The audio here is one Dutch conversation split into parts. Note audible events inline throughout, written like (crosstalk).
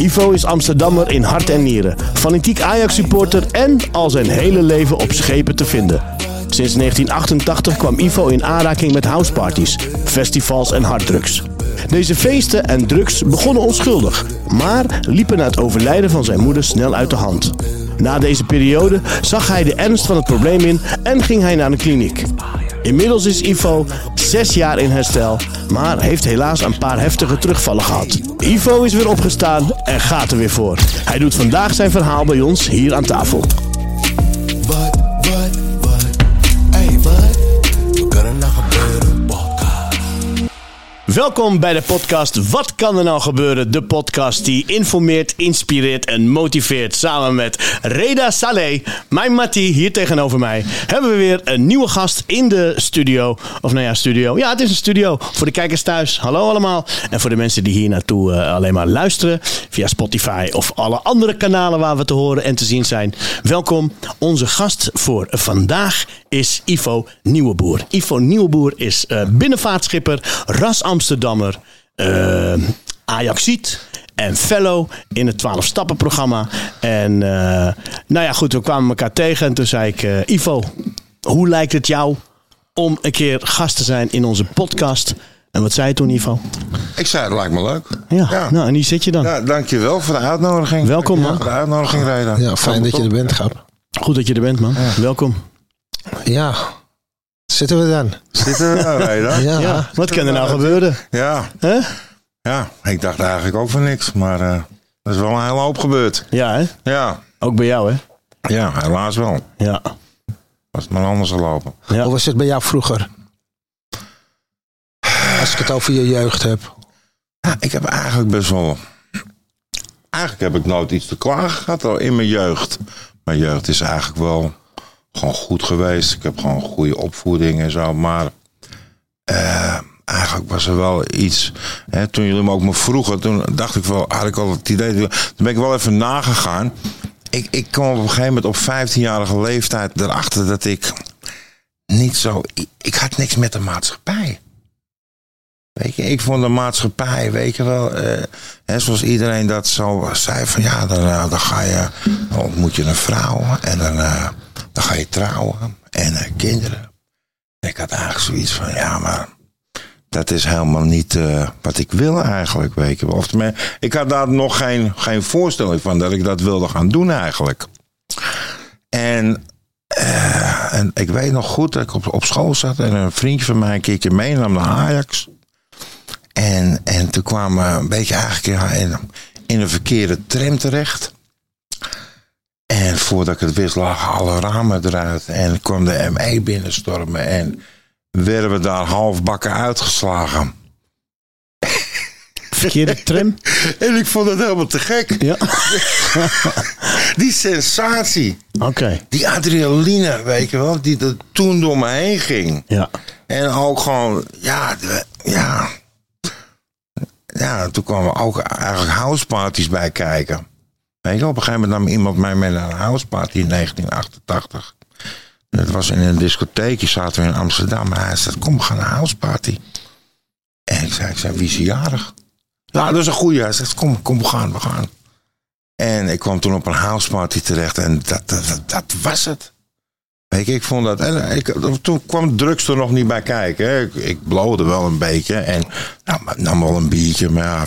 Ivo is Amsterdammer in hart en nieren, fanatiek Ajax-supporter en al zijn hele leven op schepen te vinden. Sinds 1988 kwam Ivo in aanraking met houseparties, festivals en harddrugs. Deze feesten en drugs begonnen onschuldig, maar liepen na het overlijden van zijn moeder snel uit de hand. Na deze periode zag hij de ernst van het probleem in en ging hij naar de kliniek. Inmiddels is Ivo zes jaar in herstel, maar heeft helaas een paar heftige terugvallen gehad. Ivo is weer opgestaan en gaat er weer voor. Hij doet vandaag zijn verhaal bij ons hier aan tafel. Welkom bij de podcast Wat kan er nou gebeuren? De podcast die informeert, inspireert en motiveert. Samen met Reda Saleh, mijn Mattie hier tegenover mij, hebben we weer een nieuwe gast in de studio. Of nou ja, studio. Ja, het is een studio. Voor de kijkers thuis, hallo allemaal. En voor de mensen die hier naartoe eh, alleen maar luisteren via Spotify of alle andere kanalen waar we te horen en te zien zijn. Welkom. Onze gast voor vandaag is Ivo Nieuweboer. Ivo Nieuweboer is eh, binnenvaartschipper, ras Amsterdammer, eh Ajaxiet en fellow in het 12-stappen-programma. En eh, nou ja, goed, we kwamen elkaar tegen en toen zei ik... eh, Ivo, hoe lijkt het jou om een keer gast te zijn in onze podcast? En wat zei je toen, Ivo? Ik zei, het lijkt me leuk. Ja, Ja. nou en hier zit je dan. Ja, dankjewel voor de uitnodiging. Welkom, man. Voor de uitnodiging, Reda. Ja, fijn dat je er bent, Gap. Goed dat je er bent, man. Welkom. Ja, zitten we dan? Zitten we nou, Reda? (laughs) Ja, Ja, wat kan er nou gebeuren? Ja, Hè? ja, ik dacht eigenlijk ook van niks. Maar eh, er is wel een hele hoop gebeurd. Ja, hè? Ja, Ook bij jou, hè? ja helaas wel. Ja. Was het maar anders gelopen. Ja. Hoe was het bij jou vroeger? Als ik het over je jeugd heb. Ja, ik heb eigenlijk best wel... Eigenlijk heb ik nooit iets te klagen gehad al in mijn jeugd. Mijn jeugd is eigenlijk wel gewoon goed geweest. Ik heb gewoon goede opvoeding en zo. Maar eh, eigenlijk was er wel iets... Hè, toen jullie me ook me vroegen, toen dacht ik wel... Had ik al het idee... Toen ben ik wel even nagegaan. Ik, ik kwam op een gegeven moment op 15-jarige leeftijd erachter dat ik niet zo... Ik, ik had niks met de maatschappij. Weet je, ik vond de maatschappij, weet je wel, eh, hè, zoals iedereen dat zo zei van ja, dan, eh, dan ga je, dan ontmoet je een vrouw en dan, eh, dan ga je trouwen en eh, kinderen. En ik had eigenlijk zoiets van ja, maar dat is helemaal niet eh, wat ik wil eigenlijk, weet je ik had daar nog geen, geen voorstelling van dat ik dat wilde gaan doen eigenlijk. En eh, en ik weet nog goed dat ik op, op school zat en een vriendje van mij een keertje meenam naar Ajax. En, en toen kwamen we een beetje eigenlijk in, in een verkeerde tram terecht. En voordat ik het wist lagen alle ramen eruit. En kwam de ME binnenstormen. En werden we daar halfbakken uitgeslagen. (laughs) Verkeerde tram. (laughs) En ik vond het helemaal te gek. Ja. (laughs) Die sensatie. Oké. Die adrenaline, weet je wel. Die er toen door me heen ging. Ja. En ook gewoon, ja, de- ja. Ja, toen kwamen ook eigenlijk houseparties bij kijken. Weet je, op een gegeven moment nam iemand mij mee naar een houseparty in 1988. Dat was in een discotheekje, zaten we in Amsterdam. En hij zei, kom, we gaan naar een houseparty. En ik zei, ik zei, wie is jarig? Ja, dat is een goeie. Hij zegt, kom, kom, we gaan, we gaan. En ik kwam toen op een houseparty terecht en dat, dat, dat, was het. Weet je, ik vond dat. Ik, toen kwam drugs er nog niet bij kijken. Ik, ik wel een beetje. En nou, nam wel een biertje. Maar ja,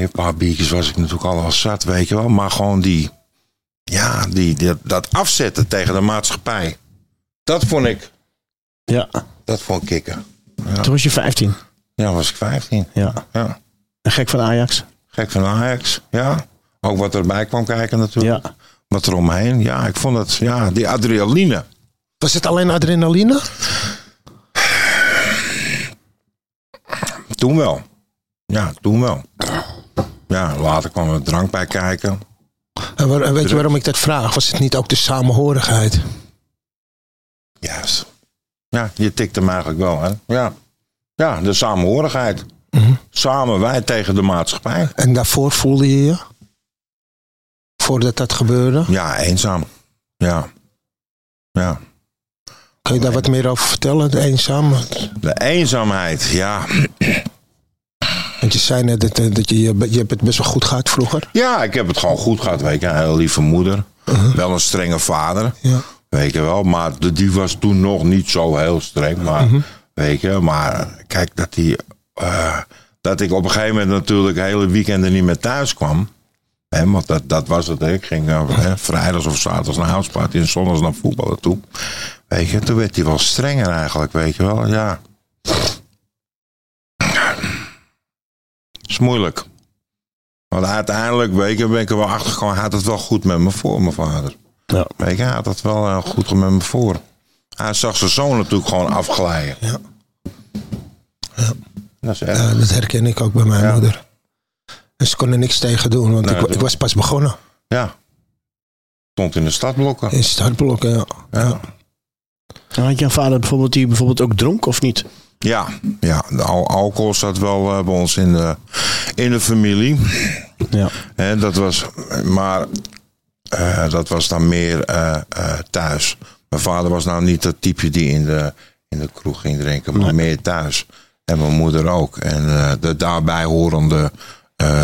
een paar biertjes was ik natuurlijk al wel zat, weet je wel. Maar gewoon die. Ja, die, die- dat afzetten tegen de maatschappij. Dat vond ik. Ja. Dat vond ik kicken. Toen was je 15. Ja, was ik 15. Ja. Ja. En gek van Ajax. Gek van Ajax. Ja. Ook wat erbij kwam kijken natuurlijk. Ja. Wat eromheen. Ja, ik vond het. Ja, die adrenaline. Was het alleen adrenaline? Toen wel. Ja, toen wel. Ja, later kwam er drank bij kijken. En, waar- en weet je waarom ik dat vraag? Was het niet ook de samenhorigheid? Ja, s- ja je tikte hem eigenlijk wel, hè? Ja, ja de samenhorigheid. Mhm. Samen wij tegen de maatschappij. En daarvoor voelde je je? Voordat dat gebeurde? Ja, eenzaam. Ja. Ja. Kun je daar wat meer over vertellen? De eenzaam? De eenzaamheid, ja. Want je zei net dat, eh, dat je, je, je hebt het best wel goed gehad vroeger. Ja, ik heb het gewoon goed gehad. Weet je, een hele lieve moeder. Wel een strenge vader. Ja. Weet je wel. Maar de- die was toen nog niet zo heel streng. Maar, weet je, maar kijk, dat, die, eh, dat ik op een gegeven moment natuurlijk hele weekenden niet meer thuis kwam. Hè, want dat, dat was het. Hè. Ik ging eh, hè, vrijdags of zaterdags naar houseparty en zondags naar voetballen toe. Weet je, toen werd hij wel strenger eigenlijk, weet je wel. Ja. Is moeilijk. Want uiteindelijk, weet je, ben ik er wel achter gekomen. Hij had het wel goed met me voor, mijn vader. Ja. Weet je, hij had het wel eh, goed met me voor. Hij zag zijn zoon natuurlijk gewoon afglijden. Ja. Dat is. Ja, dat herken ik ook bij mijn Ja. moeder. En ze kon er niks tegen doen, want Nee, ik, dat- ik was pas begonnen. Ja. Stond in de stadblokken. In startblokken, ja. Ja. En Had je een vader bijvoorbeeld die bijvoorbeeld ook dronk of niet? Ja, ja alcohol zat wel eh, bij ons in de, in de familie. Ja. Hè, dat was, maar eh, dat was dan meer eh, thuis. Mijn vader was nou niet dat type die in de, in de kroeg ging drinken, maar meer thuis. En mijn moeder ook. En de daarbij horende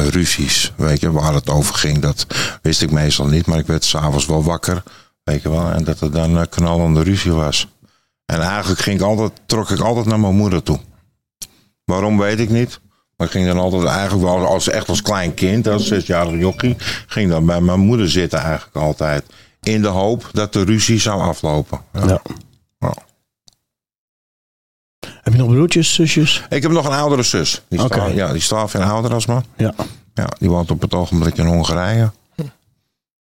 ruzies, weet je, waar het over ging, dat wist ik meestal niet. Maar ik werd s'avonds wel wakker, weet je wel. En dat er dan een knallende ruzie was. En eigenlijk ging ik altijd, trok ik altijd naar mijn moeder toe. Waarom weet ik niet. Maar ik ging dan altijd eigenlijk wel als echt als klein kind, als zesjarig jochie, ging dan bij mijn moeder zitten eigenlijk altijd. In de hoop dat de ruzie zou aflopen. Ja. Ja. Ja. Heb je nog broertjes, zusjes? Ik heb nog een oudere zus. Die is Oké. twaalf- ja, die is 12 jaar ouder als me. Ja. Ja, die woont op het ogenblik in Hongarije.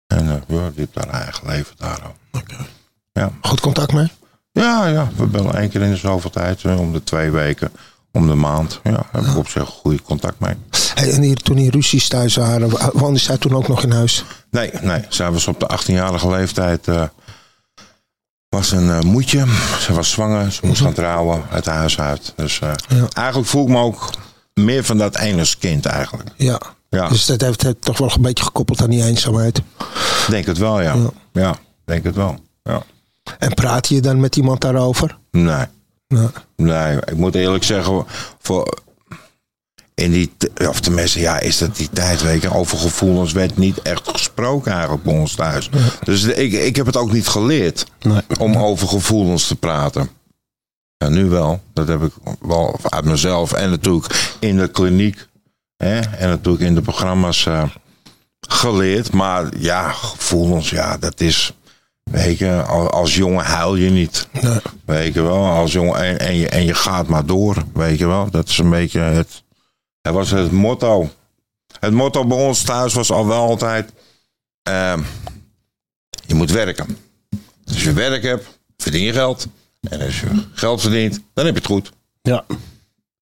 En eh, ja, die heeft daar eigen leven daar ook. Ja. Goed contact mee? Ja, ja, we bellen één keer in de zoveel tijd, eh, om de twee weken, om de maand. Ja, daar heb ik op zich goede contact mee. Hey, en hier, toen die ruzies thuis waren, wa- woonde zij toen ook nog in huis? Nee, nee. Zij was op de 18-jarige leeftijd. eh, was een eh, moedje. Ze was zwanger. Ze moest gaan trouwen. Het huis uit. Dus Ja. eigenlijk voel ik me ook meer van dat ene kind eigenlijk. Ja. Ja, Dus dat heeft het toch wel een beetje gekoppeld aan die eenzaamheid. denk het wel, ja. Ja. Ja, denk het wel. Ja. En praat je dan met iemand daarover? Nee, Ja. nee. Ik moet eerlijk zeggen, voor... In die, of tenminste, ja, is dat die tijd, weet je, over gevoelens werd niet echt gesproken eigenlijk bij ons thuis. Dus ik, ik heb het ook niet geleerd. Nee. om over gevoelens te praten. Ja, nu wel. Dat heb ik wel uit mezelf en natuurlijk in de kliniek hè, en natuurlijk in de programma's eh, geleerd. Maar ja, gevoelens, ja, dat is. Weet je, al- als jongen huil je niet. Nee. Weet je wel, als jongen en, en, je, en je gaat maar door. Weet je wel, dat is een beetje het. Dat was het motto. Het motto bij ons thuis was al wel altijd. ehm, je moet werken. Als je werk hebt, verdien je geld. En als je geld verdient, dan heb je het goed. Ja.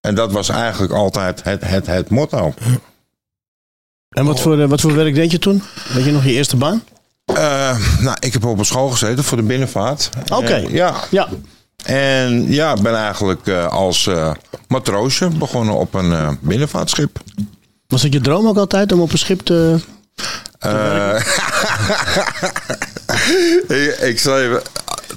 En dat was eigenlijk altijd het, het, het motto. En wat voor, eh, wat voor werk deed je toen? Weet je nog je eerste baan? Eh, nou, ik heb op een school gezeten voor de binnenvaart. Oké. Ja. Ja. En ja, ik ben eigenlijk eh, als eh, matroosje begonnen op een binnenvaartschip. Was dat je droom ook altijd om op een schip te... Eh, ik, (laughs) ik zal even,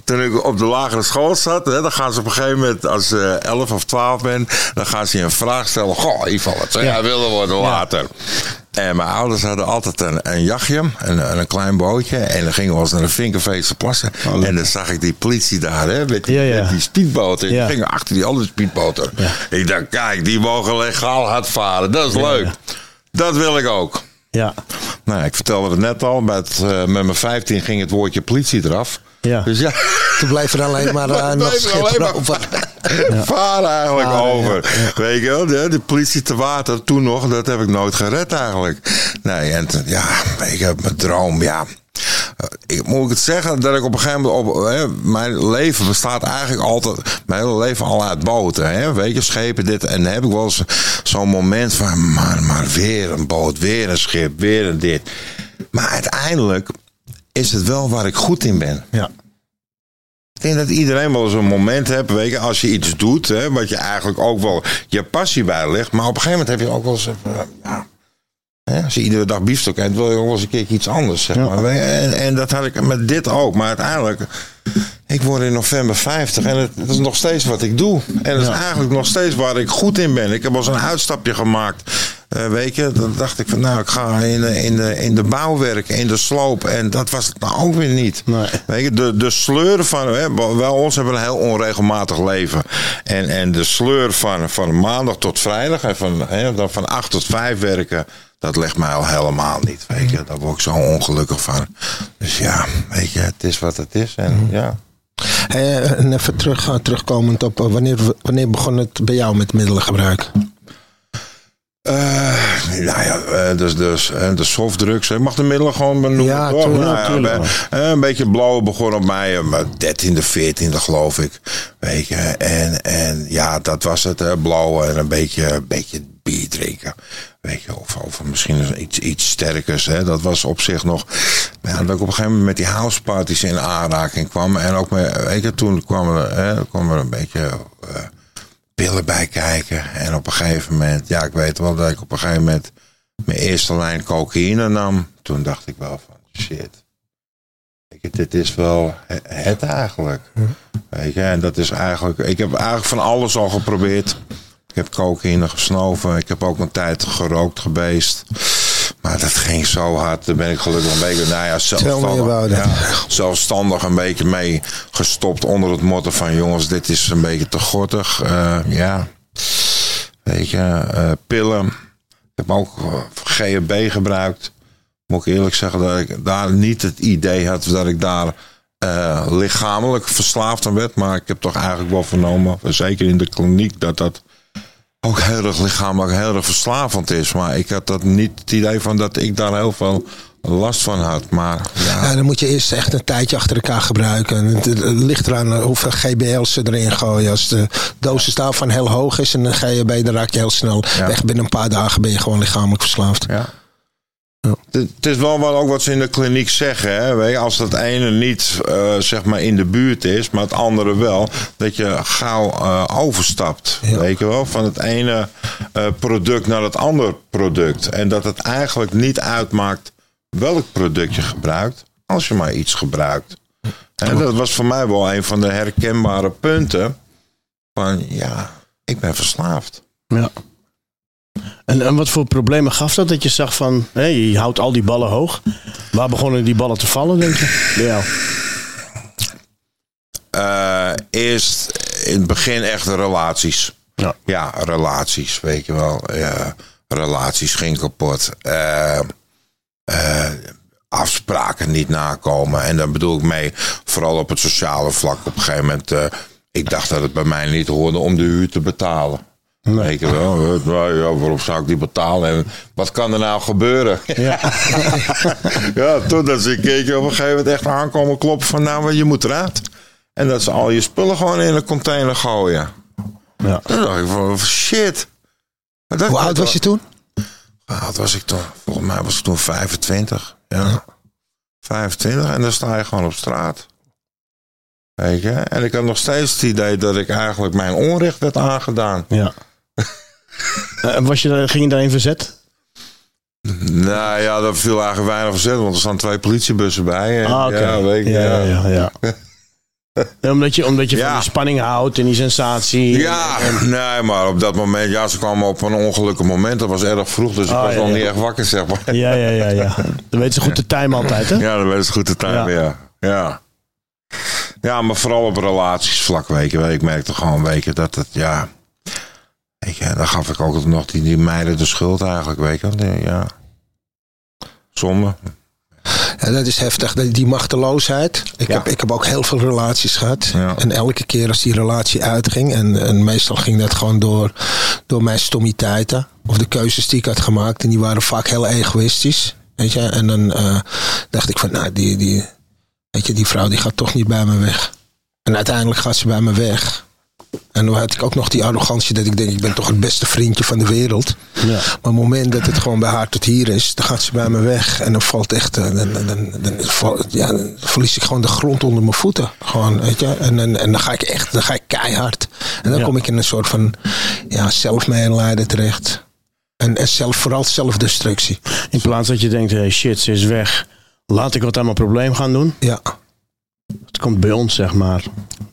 toen ik op de lagere school zat, hè, dan gaan ze op een gegeven moment, als je 11 of 12 bent, dan gaan ze je een vraag stellen. Goh, Ivan, wat zou jij willen worden later? En mijn ouders hadden altijd een, een jachtje, een, een klein bootje. En dan gingen we eens naar de Vinkerveetse plassen. en dan zag ik die politie daar, hè, met die, Ja, ja. met die speedboten. Ja. Die gingen achter die andere speedboten. Ik dacht, kijk, die mogen legaal hard varen. Dat is leuk. Dat wil ik ook. Ja. Nou, ik vertelde het net al. Met, eh, met mijn 15 ging het woordje politie eraf. Ja. Dus ja, Toen bleef er alleen maar (laughs) eh, Toen nog er alleen schip maar- over. varen (laughs) eigenlijk Varen, over. Weet je wel, de, de politie te water toen nog, dat heb ik nooit gered eigenlijk. Nee, en ja, ik heb mijn droom, ja. Eh, Ik moet ik het zeggen dat ik op een gegeven moment op hè, mijn leven bestaat eigenlijk altijd mijn hele leven al uit boten, hè, weet je, schepen dit en dan heb ik wel eens zo'n moment van maar, maar weer een boot, weer een schip, weer een dit. Maar uiteindelijk is het wel waar ik goed in ben. Ja. Ik denk dat iedereen wel eens een moment hebt, weet je, als je iets doet, hè, wat je eigenlijk ook wel je passie bij ligt. Maar op een gegeven moment heb je ook wel eens, eh, ja, hè, als je iedere dag biefstuk eet, wil je ook wel eens een keertje iets anders, zeg maar. En, en dat had ik met dit ook. Maar uiteindelijk, Ik word in november 50 en het, het is nog steeds wat ik doe. En het is eigenlijk nog steeds waar ik goed in ben. Ik heb al eens een uitstapje gemaakt. Eh, weet je, dan dacht ik van nou, ik ga in de, in, de, in de bouw werken, in de sloop. En dat was het nou ook weer niet. Nee. Weet je, de, de sleur van, hè, wel ons hebben een heel onregelmatig leven. En, en de sleur van, van maandag tot vrijdag en van, hè, dan van 8 tot 5 werken. Dat legt mij al helemaal niet. Weet je, daar word ik zo ongelukkig van. Dus ja, weet je, het is wat het is. En ja. Hey, en even terug, eh, terugkomend op eh, wanneer, wanneer begon het bij jou met middelengebruik? Eh, nou ja, eh, dus, dus eh, de softdrugs. Ik mag de middelen gewoon benoemen. Ja, toch? Nou ja, een beetje blauw begon op mij. eh, 13e, 14e geloof ik. Weet je. En, en ja, dat was het. Hè, blauw en een beetje, een beetje bier drinken. Weet je, of, of misschien iets, iets sterkers. Hè. Dat was op zich nog... Ja, dat ik op een gegeven moment met die houseparties in aanraking kwam. En ook met, weet je, toen kwam er, hè, kwam er een beetje... pillen bij kijken. En op een gegeven moment, ja, ik weet wel dat ik op een gegeven moment mijn eerste lijn cocaïne nam. Toen dacht ik wel van, shit. Je, dit is wel he- het eigenlijk. Weet je, en dat is eigenlijk, ik heb eigenlijk van alles al geprobeerd. Ik heb cocaïne gesnoven. Ik heb ook een tijd gerookt geweest. Maar dat ging zo hard. Daar ben ik gelukkig een beetje, nou ja, zelfstandig, ja, zelfstandig een beetje mee gestopt onder het motto van jongens, dit is een beetje te gortig. Eh, ja, weet je, eh, pillen. Ik heb ook eh, GHB gebruikt. Moet ik eerlijk zeggen dat ik daar niet het idee had dat ik daar lichamelijk verslaafd aan werd. Maar ik heb toch eigenlijk wel vernomen, zeker in de kliniek, dat dat ook heel erg lichamelijk heel erg verslavend is. Maar ik had dat niet het idee van dat ik daar heel veel last van had. Maar ja, Ja, dan moet je eerst echt een tijdje achter elkaar gebruiken. En Het, ligt eraan hoeveel GBL's ze erin gooien. Als de dosis daarvan heel hoog is en dan ga je bij, dan raak je heel snel Ja. weg. Binnen een paar dagen ben je gewoon lichamelijk verslaafd. Ja. Het is wel wat, ook wat ze in de kliniek zeggen. Hè? Als dat ene niet eh, zeg maar in de buurt is, maar het andere wel, dat je gauw eh, overstapt. Ja. Weet je wel, van het ene eh, product naar het andere product. En dat het eigenlijk niet uitmaakt welk product je gebruikt, als je maar iets gebruikt. En dat was voor mij wel een van de herkenbare punten. Van ja, ik ben verslaafd. Ja. En, en wat voor problemen gaf dat? Dat je zag van, hé, je houdt al die ballen hoog. Waar begonnen die ballen te vallen, denk je? Jou? Eh, eerst in het begin echt relaties. Ja. Ja, relaties, weet je wel. Ja, relaties ging kapot. Eh, eh, afspraken niet nakomen. En daar bedoel ik mee, vooral op het sociale vlak. Op een gegeven moment, ik dacht dat het bij mij niet hoorde om de huur te betalen. Weet je wel, eh, ja, waarom zou ik die betalen? En wat kan er nou gebeuren? Ja. (laughs) Ja, totdat ze een keertje op een gegeven moment echt aankomen kloppen van nou, je moet eruit. En dat ze al je spullen gewoon in een container gooien. ja. Toen dacht ik van shit. Maar dat- Hoe oud was je toen? Hoe oud was ik toen? Volgens mij was ik toen 25. Ja. 25 en dan sta je gewoon op straat. Weet je? En ik had nog steeds het idee dat ik eigenlijk mijn onrecht werd aangedaan. ja. (laughs) Eh, was je, ging je daarin verzet? Nou ja, dat viel eigenlijk weinig verzet, want er staan twee politiebussen bij. En, Ah, oké. Ja, weet ja, ja. ja, (laughs) ja, omdat je, omdat je Ja. van die spanning houdt en die sensatie. Ja, nee, maar op dat moment, ja, ze kwamen op een ongelukkig moment. Dat was erg vroeg, dus ik Ah, was ja, nog ja. niet echt wakker, zeg maar. Ja, ja, ja, ja. Dan weten ze goed de time altijd, hè? Ja, dat is goed de time, ja. ja. Ja, maar vooral op relatiesvlak, wel. Ik merkte gewoon, je, dat het, ja... Weet je, dan gaf ik ook nog die, die meiden de schuld eigenlijk, weet je wel. Ja. Zonde. Ja, dat is heftig, die- machteloosheid. Ik, Ja. heb, ik heb ook heel veel relaties gehad. Ja. En elke keer als die relatie uitging, en, en meestal ging dat gewoon door, door mijn stommiteiten. Of de keuzes die ik had gemaakt. En die waren vaak heel egoïstisch. Weet je? En dan eh, dacht ik van, nou, die, die, weet je, die vrouw die gaat toch niet bij me weg. En uiteindelijk gaat ze bij me weg. En dan had ik ook nog die arrogantie dat ik denk, ik ben toch het beste vriendje van de wereld. Ja. Maar op het moment dat het gewoon bij haar tot hier is, dan gaat ze bij me weg. En dan valt echt, eh, dan, dan, dan, ja, verlies ik gewoon de grond onder mijn voeten. Gewoon, weet je. En, en, en dan ga ik echt, dan ga ik keihard. En dan Ja. kom ik in een soort van ja, zelfmedelijden terecht. En, en zelf, vooral zelfdestructie. In plaats dat je denkt, hey, shit, ze is weg. Laat ik wat aan mijn probleem gaan doen. Ja. Het komt bij ons, zeg maar,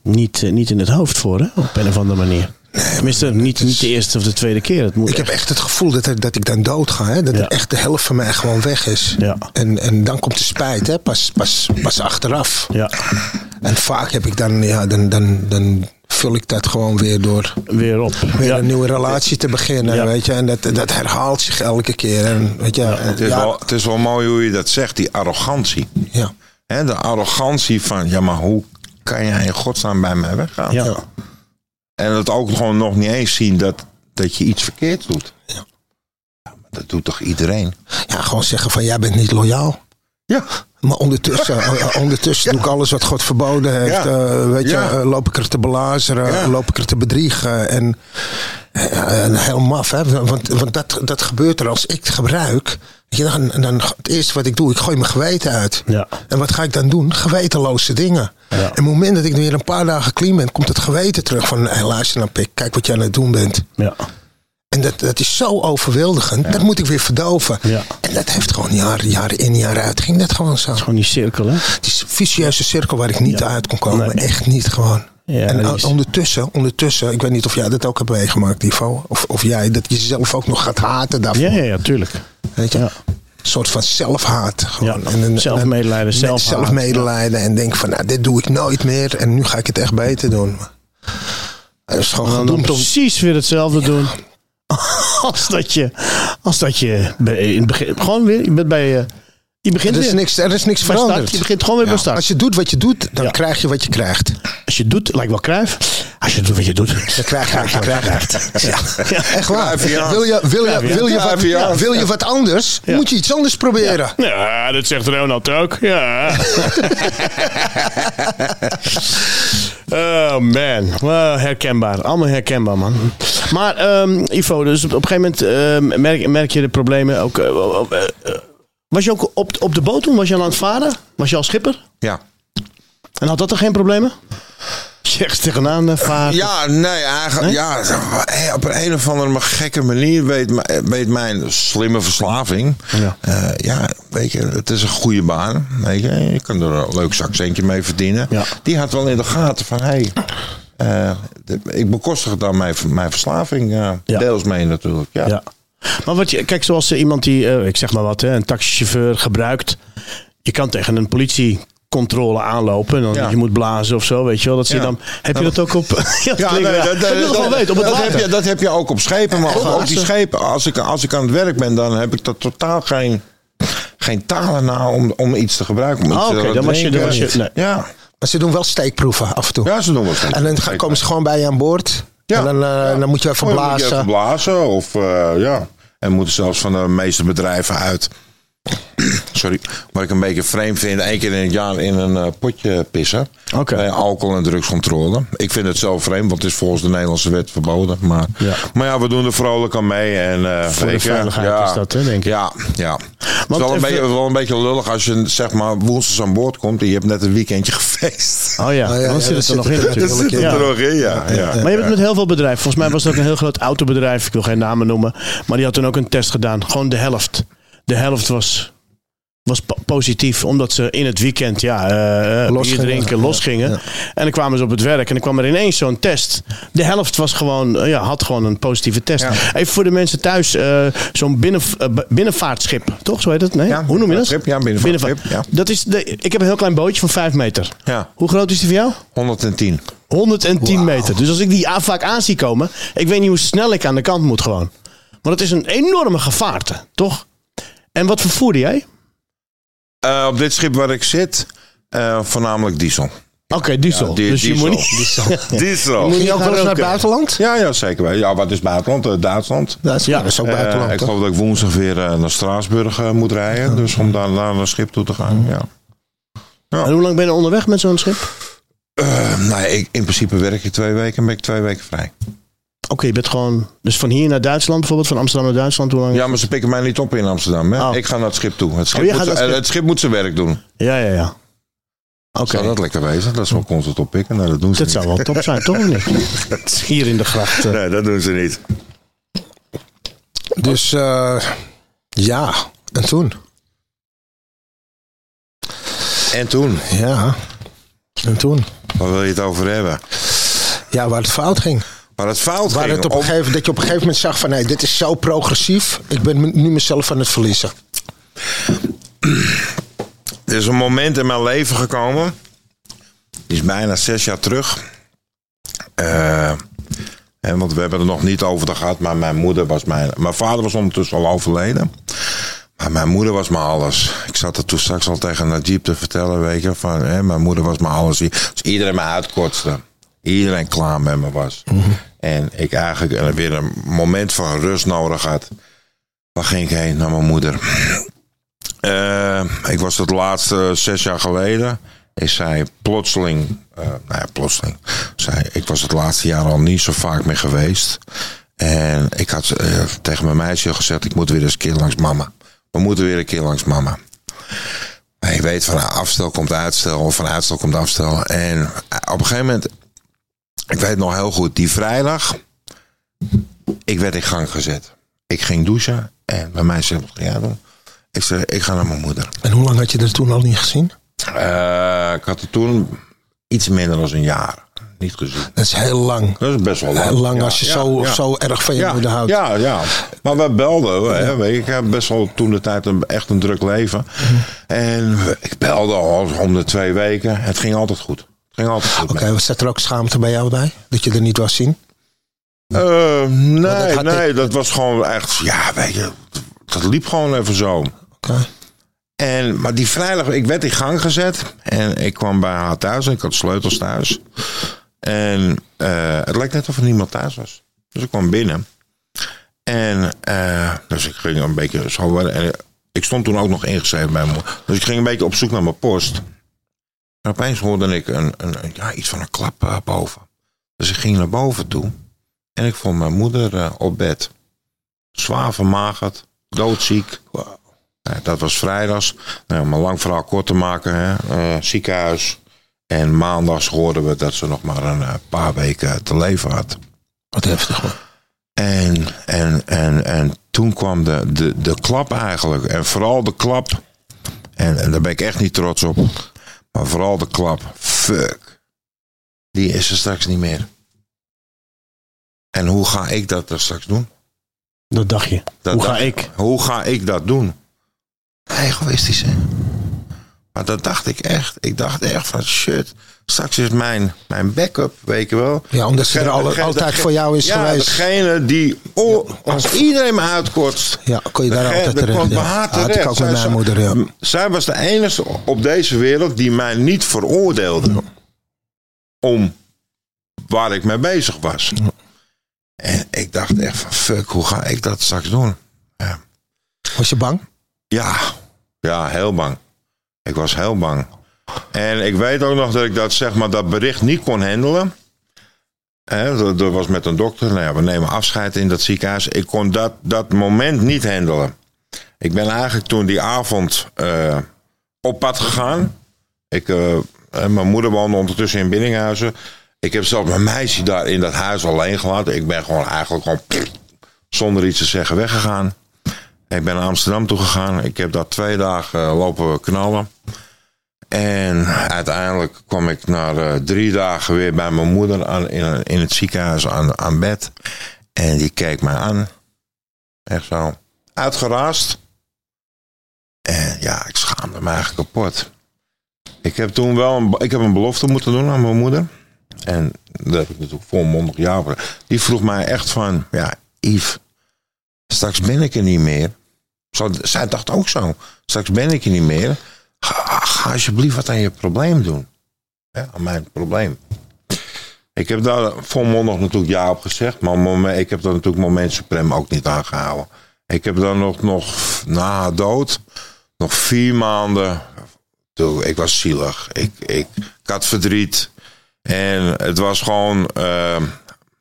niet, eh, niet in het hoofd voor, hè? Op een of andere manier. Tenminste, niet, niet de eerste of de tweede keer. Het moet Ik heb echt het gevoel dat, er- dat ik dan dood ga. Hè? Dat Ja. er echt de helft van mij gewoon weg is. Ja. En, en dan komt de spijt, hè? Pas, pas, pas achteraf. Ja, En vaak heb ik dan, ja, dan, dan, dan vul ik dat gewoon weer door weer op. weer Ja. een nieuwe relatie te beginnen. Ja. Weet je? En dat, dat herhaalt zich elke keer. En, weet je, Het is, ja, wel, het is wel mooi hoe je dat zegt, die arrogantie. ja. Hè, de arrogantie van, ja, maar hoe kan jij in godsnaam bij mij weggaan? Ja. En het ook gewoon nog niet eens zien dat, dat je iets verkeerd doet. Ja. Ja, maar dat doet toch iedereen? ja, gewoon zeggen van jij bent niet loyaal. Ja. Maar ondertussen, (laughs) eh, ondertussen doe ik alles wat God verboden heeft. Ja. Eh, weet je, Ja. eh, loop ik er te belazeren, Ja. loop ik er te bedriegen. En, en heel maf, hè? Want, want dat, dat gebeurt er als ik het gebruik. Je, dan, dan, het eerste wat ik doe, ik gooi mijn geweten uit. Ja. En wat ga ik dan doen? Gewetenloze dingen. Ja. En op het moment dat ik weer een paar dagen clean ben, komt het geweten terug van... Hey, luister nou pik, kijk wat je aan het doen bent. Ja. En dat, dat is zo overweldigend. Dat moet ik weer verdoven. Ja. En dat heeft gewoon jaren, jaren in, jaren uit. Ging dat gewoon zo. Gewoon die cirkel, hè? Het is een vicieuze cirkel waar ik niet uit kon komen. Nee. Echt niet gewoon. Ja, en dat is- ondertussen, ondertussen, ik weet niet of jij dat ook hebt meegemaakt, Ivo. Of, of jij, dat je jezelf ook nog gaat haten daarvoor. Ja, ja, ja, tuurlijk. Weet je? Ja. Een soort van zelfhaat. Gewoon. Ja, En een- zelfmedelijden, zelfhaat. Zelfmedelijden. En denk van, nou, dit doe ik nooit meer. En nu ga ik het echt beter doen. Het is gewoon gedoemd om... precies weer hetzelfde doen. (laughs) Als dat je, als dat je in het begin, gewoon weer, je bent bij, eh, je begint Er is weer niks, er is niks bij start. veranderd. Je begint gewoon weer bij start. Als je doet wat je doet, dan Ja. krijg je wat je krijgt. Als je doet, lijkt wel kruif. Als je doet wat je doet. Dan krijg je wat je krijgt. Ja. Echt waar. Wil je, wil, je, wil, je wat, wil je wat anders, Ja. moet je iets anders proberen. Ja, dat zegt Ronald ook. Ja. (laughs) oh man, Wel herkenbaar. Allemaal herkenbaar, man. Maar ehm, Ivo, dus op, een gegeven moment ehm, merk, merk je de problemen ook. eh, eh, was je ook op, op de boot toen? Was je al aan het varen? Was je al schipper? Ja. En had dat er geen problemen? Zeg tegenaan eh, varen. Ja, nee, eigenlijk. Ja, eh, op een, een of andere gekke manier weet, m- weet mijn slimme verslaving. Ja. Ja. ja, weet je, het is een goede baan. Weet je, je kan er een leuk zakcentje mee verdienen. Ja. Die had wel in de gaten van, hé, hey, eh, ik bekostig dan mijn, mijn verslaving eh, Ja. deels mee natuurlijk. Ja. Maar wat je, kijk, zoals eh, iemand die, eh, ik zeg maar wat, hè, een taxichauffeur gebruikt. Je kan tegen een politiecontrole aanlopen en dan Ja. je moet blazen of zo, weet je wel. Dat zie je Ja. dan. Heb je dat ook op? (laughs) ja, nee, dat, dat, dat- op het dat heb, je, dat heb je ook op schepen. Maar Ja, op, op die schepen, als ik, als ik aan het werk ben, dan heb ik er totaal geen, geen talen na om, om iets te gebruiken. Ah, te oké, dan was je- dan was je- drinken. nee. Ja. Maar ze doen wel steekproeven af en toe. ja, ze doen wel steeds. en dan komen ze gewoon bij je aan boord. Ja. En dan, eh, dan moet je even Oh, dan moet je blazen. even blazen. Of, eh, ja. En moeten zelfs van de meeste bedrijven uit. Sorry. Wat ik een beetje vreemd vind. één keer in het jaar in een eh, potje pissen. Oké. Bij alcohol- en drugscontrole. Ik vind het zelf vreemd. Want het is volgens de Nederlandse wet verboden. Maar Ja. maar ja we doen er vrolijk aan mee. En, eh, Voor de veiligheid ja, is dat, hè, denk ik. Ja, ja. Het is wel een, even- beetje, wel een beetje lullig als je zeg maar woensdags aan boord komt. En je hebt net een weekendje gefeest. Oh ja, Oh ja, dan ja, zit het er nog zit in er- natuurlijk. Dat zit er Ja. nog in, ja. ja. Maar je bent met heel veel bedrijven. Volgens mij was dat een heel groot autobedrijf. Ik wil geen namen noemen. Maar die had toen ook een test gedaan. Gewoon de helft. De helft was, was po- positief. Omdat ze in het weekend ja, Los bier drinken, Ja, los gingen. ja. En dan kwamen ze op het werk. En dan kwam er ineens zo'n test. De helft was gewoon, eh, ja, had gewoon een positieve test. Ja. Even voor de mensen thuis. zo'n binnen, binnenvaartschip. Toch? Zo heet het? Nee? Hoe noem je dat? ja, binnenvaartschip, ja. Dat is de, ik heb een heel klein bootje van 5 meter. Ja. Hoe groot is die voor jou? 110. 110 meter. Dus als ik die vaak aan zie komen, ik weet niet hoe snel ik aan de kant moet gewoon. Want het is een enorme gevaarte, toch? En wat vervoerde jij? Eh, op dit schip waar ik zit, eh, voornamelijk diesel. Oké, diesel. Ja, die- dus je diesel. moet niet... Diesel. (laughs) moet je ook wel eens naar het buitenland? Ja, ja, zeker wel. Ja, wat is buitenland? Eh, Duitsland. Dat is, Ja. dat is ook Eh, buitenland, ik geloof dat ik woensdag weer naar Straatsburg moet rijden. Dus om daar naar een schip toe te gaan. Ja. En hoe lang ben je onderweg met zo'n schip? Nee, ik, in principe werk je twee weken en ben ik twee weken vrij. Oké, je bent gewoon... Dus van hier naar Duitsland bijvoorbeeld, van Amsterdam naar Duitsland, hoe lang? Ja, maar ze pikken mij niet op in Amsterdam. Hè? Oh. Ik ga naar het schip toe. Het schip, Oh, je moet, het schip. het schip moet zijn werk doen. ja, ja. ja. Oké, Zou dat lekker wezen? Dat is wel constant oppikken. Nee, dat doen ze dat niet. zou wel top zijn, toch niet? (laughs) Hier in de gracht. eh. Nee, dat doen ze niet. Dus eh, ja, en toen? En toen? Ja. En toen? Waar wil je het over hebben? Ja, waar het fout ging. Waar het fout Waar ging. het op een Op- gegeven, dat je op een gegeven moment zag van... nee, dit is zo progressief. Ik ben nu mezelf aan het verliezen. Er is een moment in mijn leven gekomen. Die is bijna zes jaar terug. Eh, hè, want we hebben er nog niet over gehad. Maar mijn moeder was mijn... Mijn vader was ondertussen al overleden. Maar mijn moeder was me alles. Ik zat er toen straks al tegen Najib te vertellen. Weet je, van, hè, mijn moeder was me alles. Als iedereen me uitkortste. Iedereen klaar met me was. En ik eigenlijk weer een moment van rust nodig had. Waar ging ik heen? Naar mijn moeder. Eh, ik was het laatste zes jaar geleden. Is zij plotseling, eh, nou ja, plotseling. Zij, ik was het laatste jaar al niet zo vaak meer geweest. En ik had eh, tegen mijn meisje gezegd: ik moet weer eens een keer langs mama. We moeten weer een keer langs mama. Maar je weet van afstel komt uitstel of van uitstel komt afstel. En op een gegeven moment, ik weet nog heel goed, die vrijdag, ik werd in gang gezet. Ik ging douchen en mijn meisje zei, doen? Ik zei, ik ga naar mijn moeder. En hoe lang had je er toen al niet gezien? Eh, ik had het toen iets minder dan een jaar niet gezien. Dat is heel lang. Dat is best wel lang. Heel lang Ja, als je ja, zo, ja. zo erg van je ja, moeder houdt. Ja, ja. Maar we belden. Hè, weet je, ik heb best wel toen de tijd een, echt een druk leven. Mhm. En ik belde al om de twee weken. Het ging altijd goed. Ging altijd goed. Oké, me. zat er ook schaamte bij jou bij? Dat je er niet was zien? Eh, dat nee, had nee, ik- dat was gewoon echt. Ja, weet je, dat liep gewoon even zo. Oké. En, maar die vrijdag, ik werd in gang gezet. En ik kwam bij haar thuis en ik had sleutels thuis. En eh, het lijkt net of er niemand thuis was. Dus ik kwam binnen. En eh, dus ik ging een beetje zo. En ik stond toen ook nog ingeschreven bij me. Dus ik ging een beetje op zoek naar mijn post. En opeens hoorde ik een, een, een- ja, iets van een klap eh, boven. Dus ik ging naar boven toe. En ik vond mijn moeder eh, op bed. Zwaar vermagerd, doodziek. Nou, dat was vrijdags. Nou, om een lang verhaal kort te maken, hè, eh, ziekenhuis. En maandags hoorden we dat ze nog maar een eh, paar weken te leven had. Wat heftig hoor. En, en, en, en toen kwam de, de, de klap eigenlijk. En vooral de klap. En, en daar ben ik echt niet trots op. Maar vooral de klap. Fuck. Die is er straks niet meer. En hoe ga ik dat er straks doen? Dat dacht je. Dat Hoe ga ik? Hoe ga ik dat doen? Egoïstisch, hè? Maar dat dacht ik echt. Ik dacht echt van shit. Straks is mijn, mijn backup, weet je wel. Ja, omdat ze er Degene- alle- degene- altijd degene- voor jou is ja, geweest. degene die, oh, als iedereen me uitkortst. Ja, kon je daar altijd terecht. Ja. haar Had ik ook met Zij- mijn moeder, ja. Zij was de enige op deze wereld die mij niet veroordeelde. Om waar ik mee bezig was. En ik dacht echt van fuck, hoe ga ik dat straks doen? Ja. Was je bang? Ja, ja, heel bang. Ik was heel bang. En ik weet ook nog dat ik dat, zeg maar, dat bericht niet kon handelen. Dat, was met een dokter. Nou ja, we nemen afscheid in dat ziekenhuis. Ik kon dat, dat moment niet handelen. Ik ben eigenlijk toen die avond eh, op pad gegaan. Ik, eh, mijn moeder woonde ondertussen in Biddinghuizen. Ik heb zelfs mijn meisje daar in dat huis alleen gelaten. Ik ben gewoon eigenlijk gewoon zonder iets te zeggen weggegaan. Ik ben naar Amsterdam toe gegaan. Ik heb daar twee dagen eh, lopen knallen. En uiteindelijk kwam ik na eh, drie dagen weer bij mijn moeder aan, in, het ziekenhuis aan, aan bed. En die keek mij aan. Echt zo. Uitgeraast. En ja, ik schaamde me eigenlijk kapot. Ik heb toen wel een, ik heb een belofte moeten doen aan mijn moeder. En dat heb ik natuurlijk volmondig ja voor. Die vroeg mij echt van, ja, Yves, straks ben ik er niet meer. Zij dacht ook zo. Straks ben ik er niet meer. Ga, alsjeblieft wat aan je probleem doen. Ja, aan mijn probleem. Ik heb daar volmondig natuurlijk ja op gezegd. Maar moment- ik heb daar natuurlijk moment suprem ook niet aangehouden. Ik heb dan nog, nog na haar dood, nog vier maanden. Toen, ik was zielig. Ik, ik, ik had verdriet. En het was gewoon eh,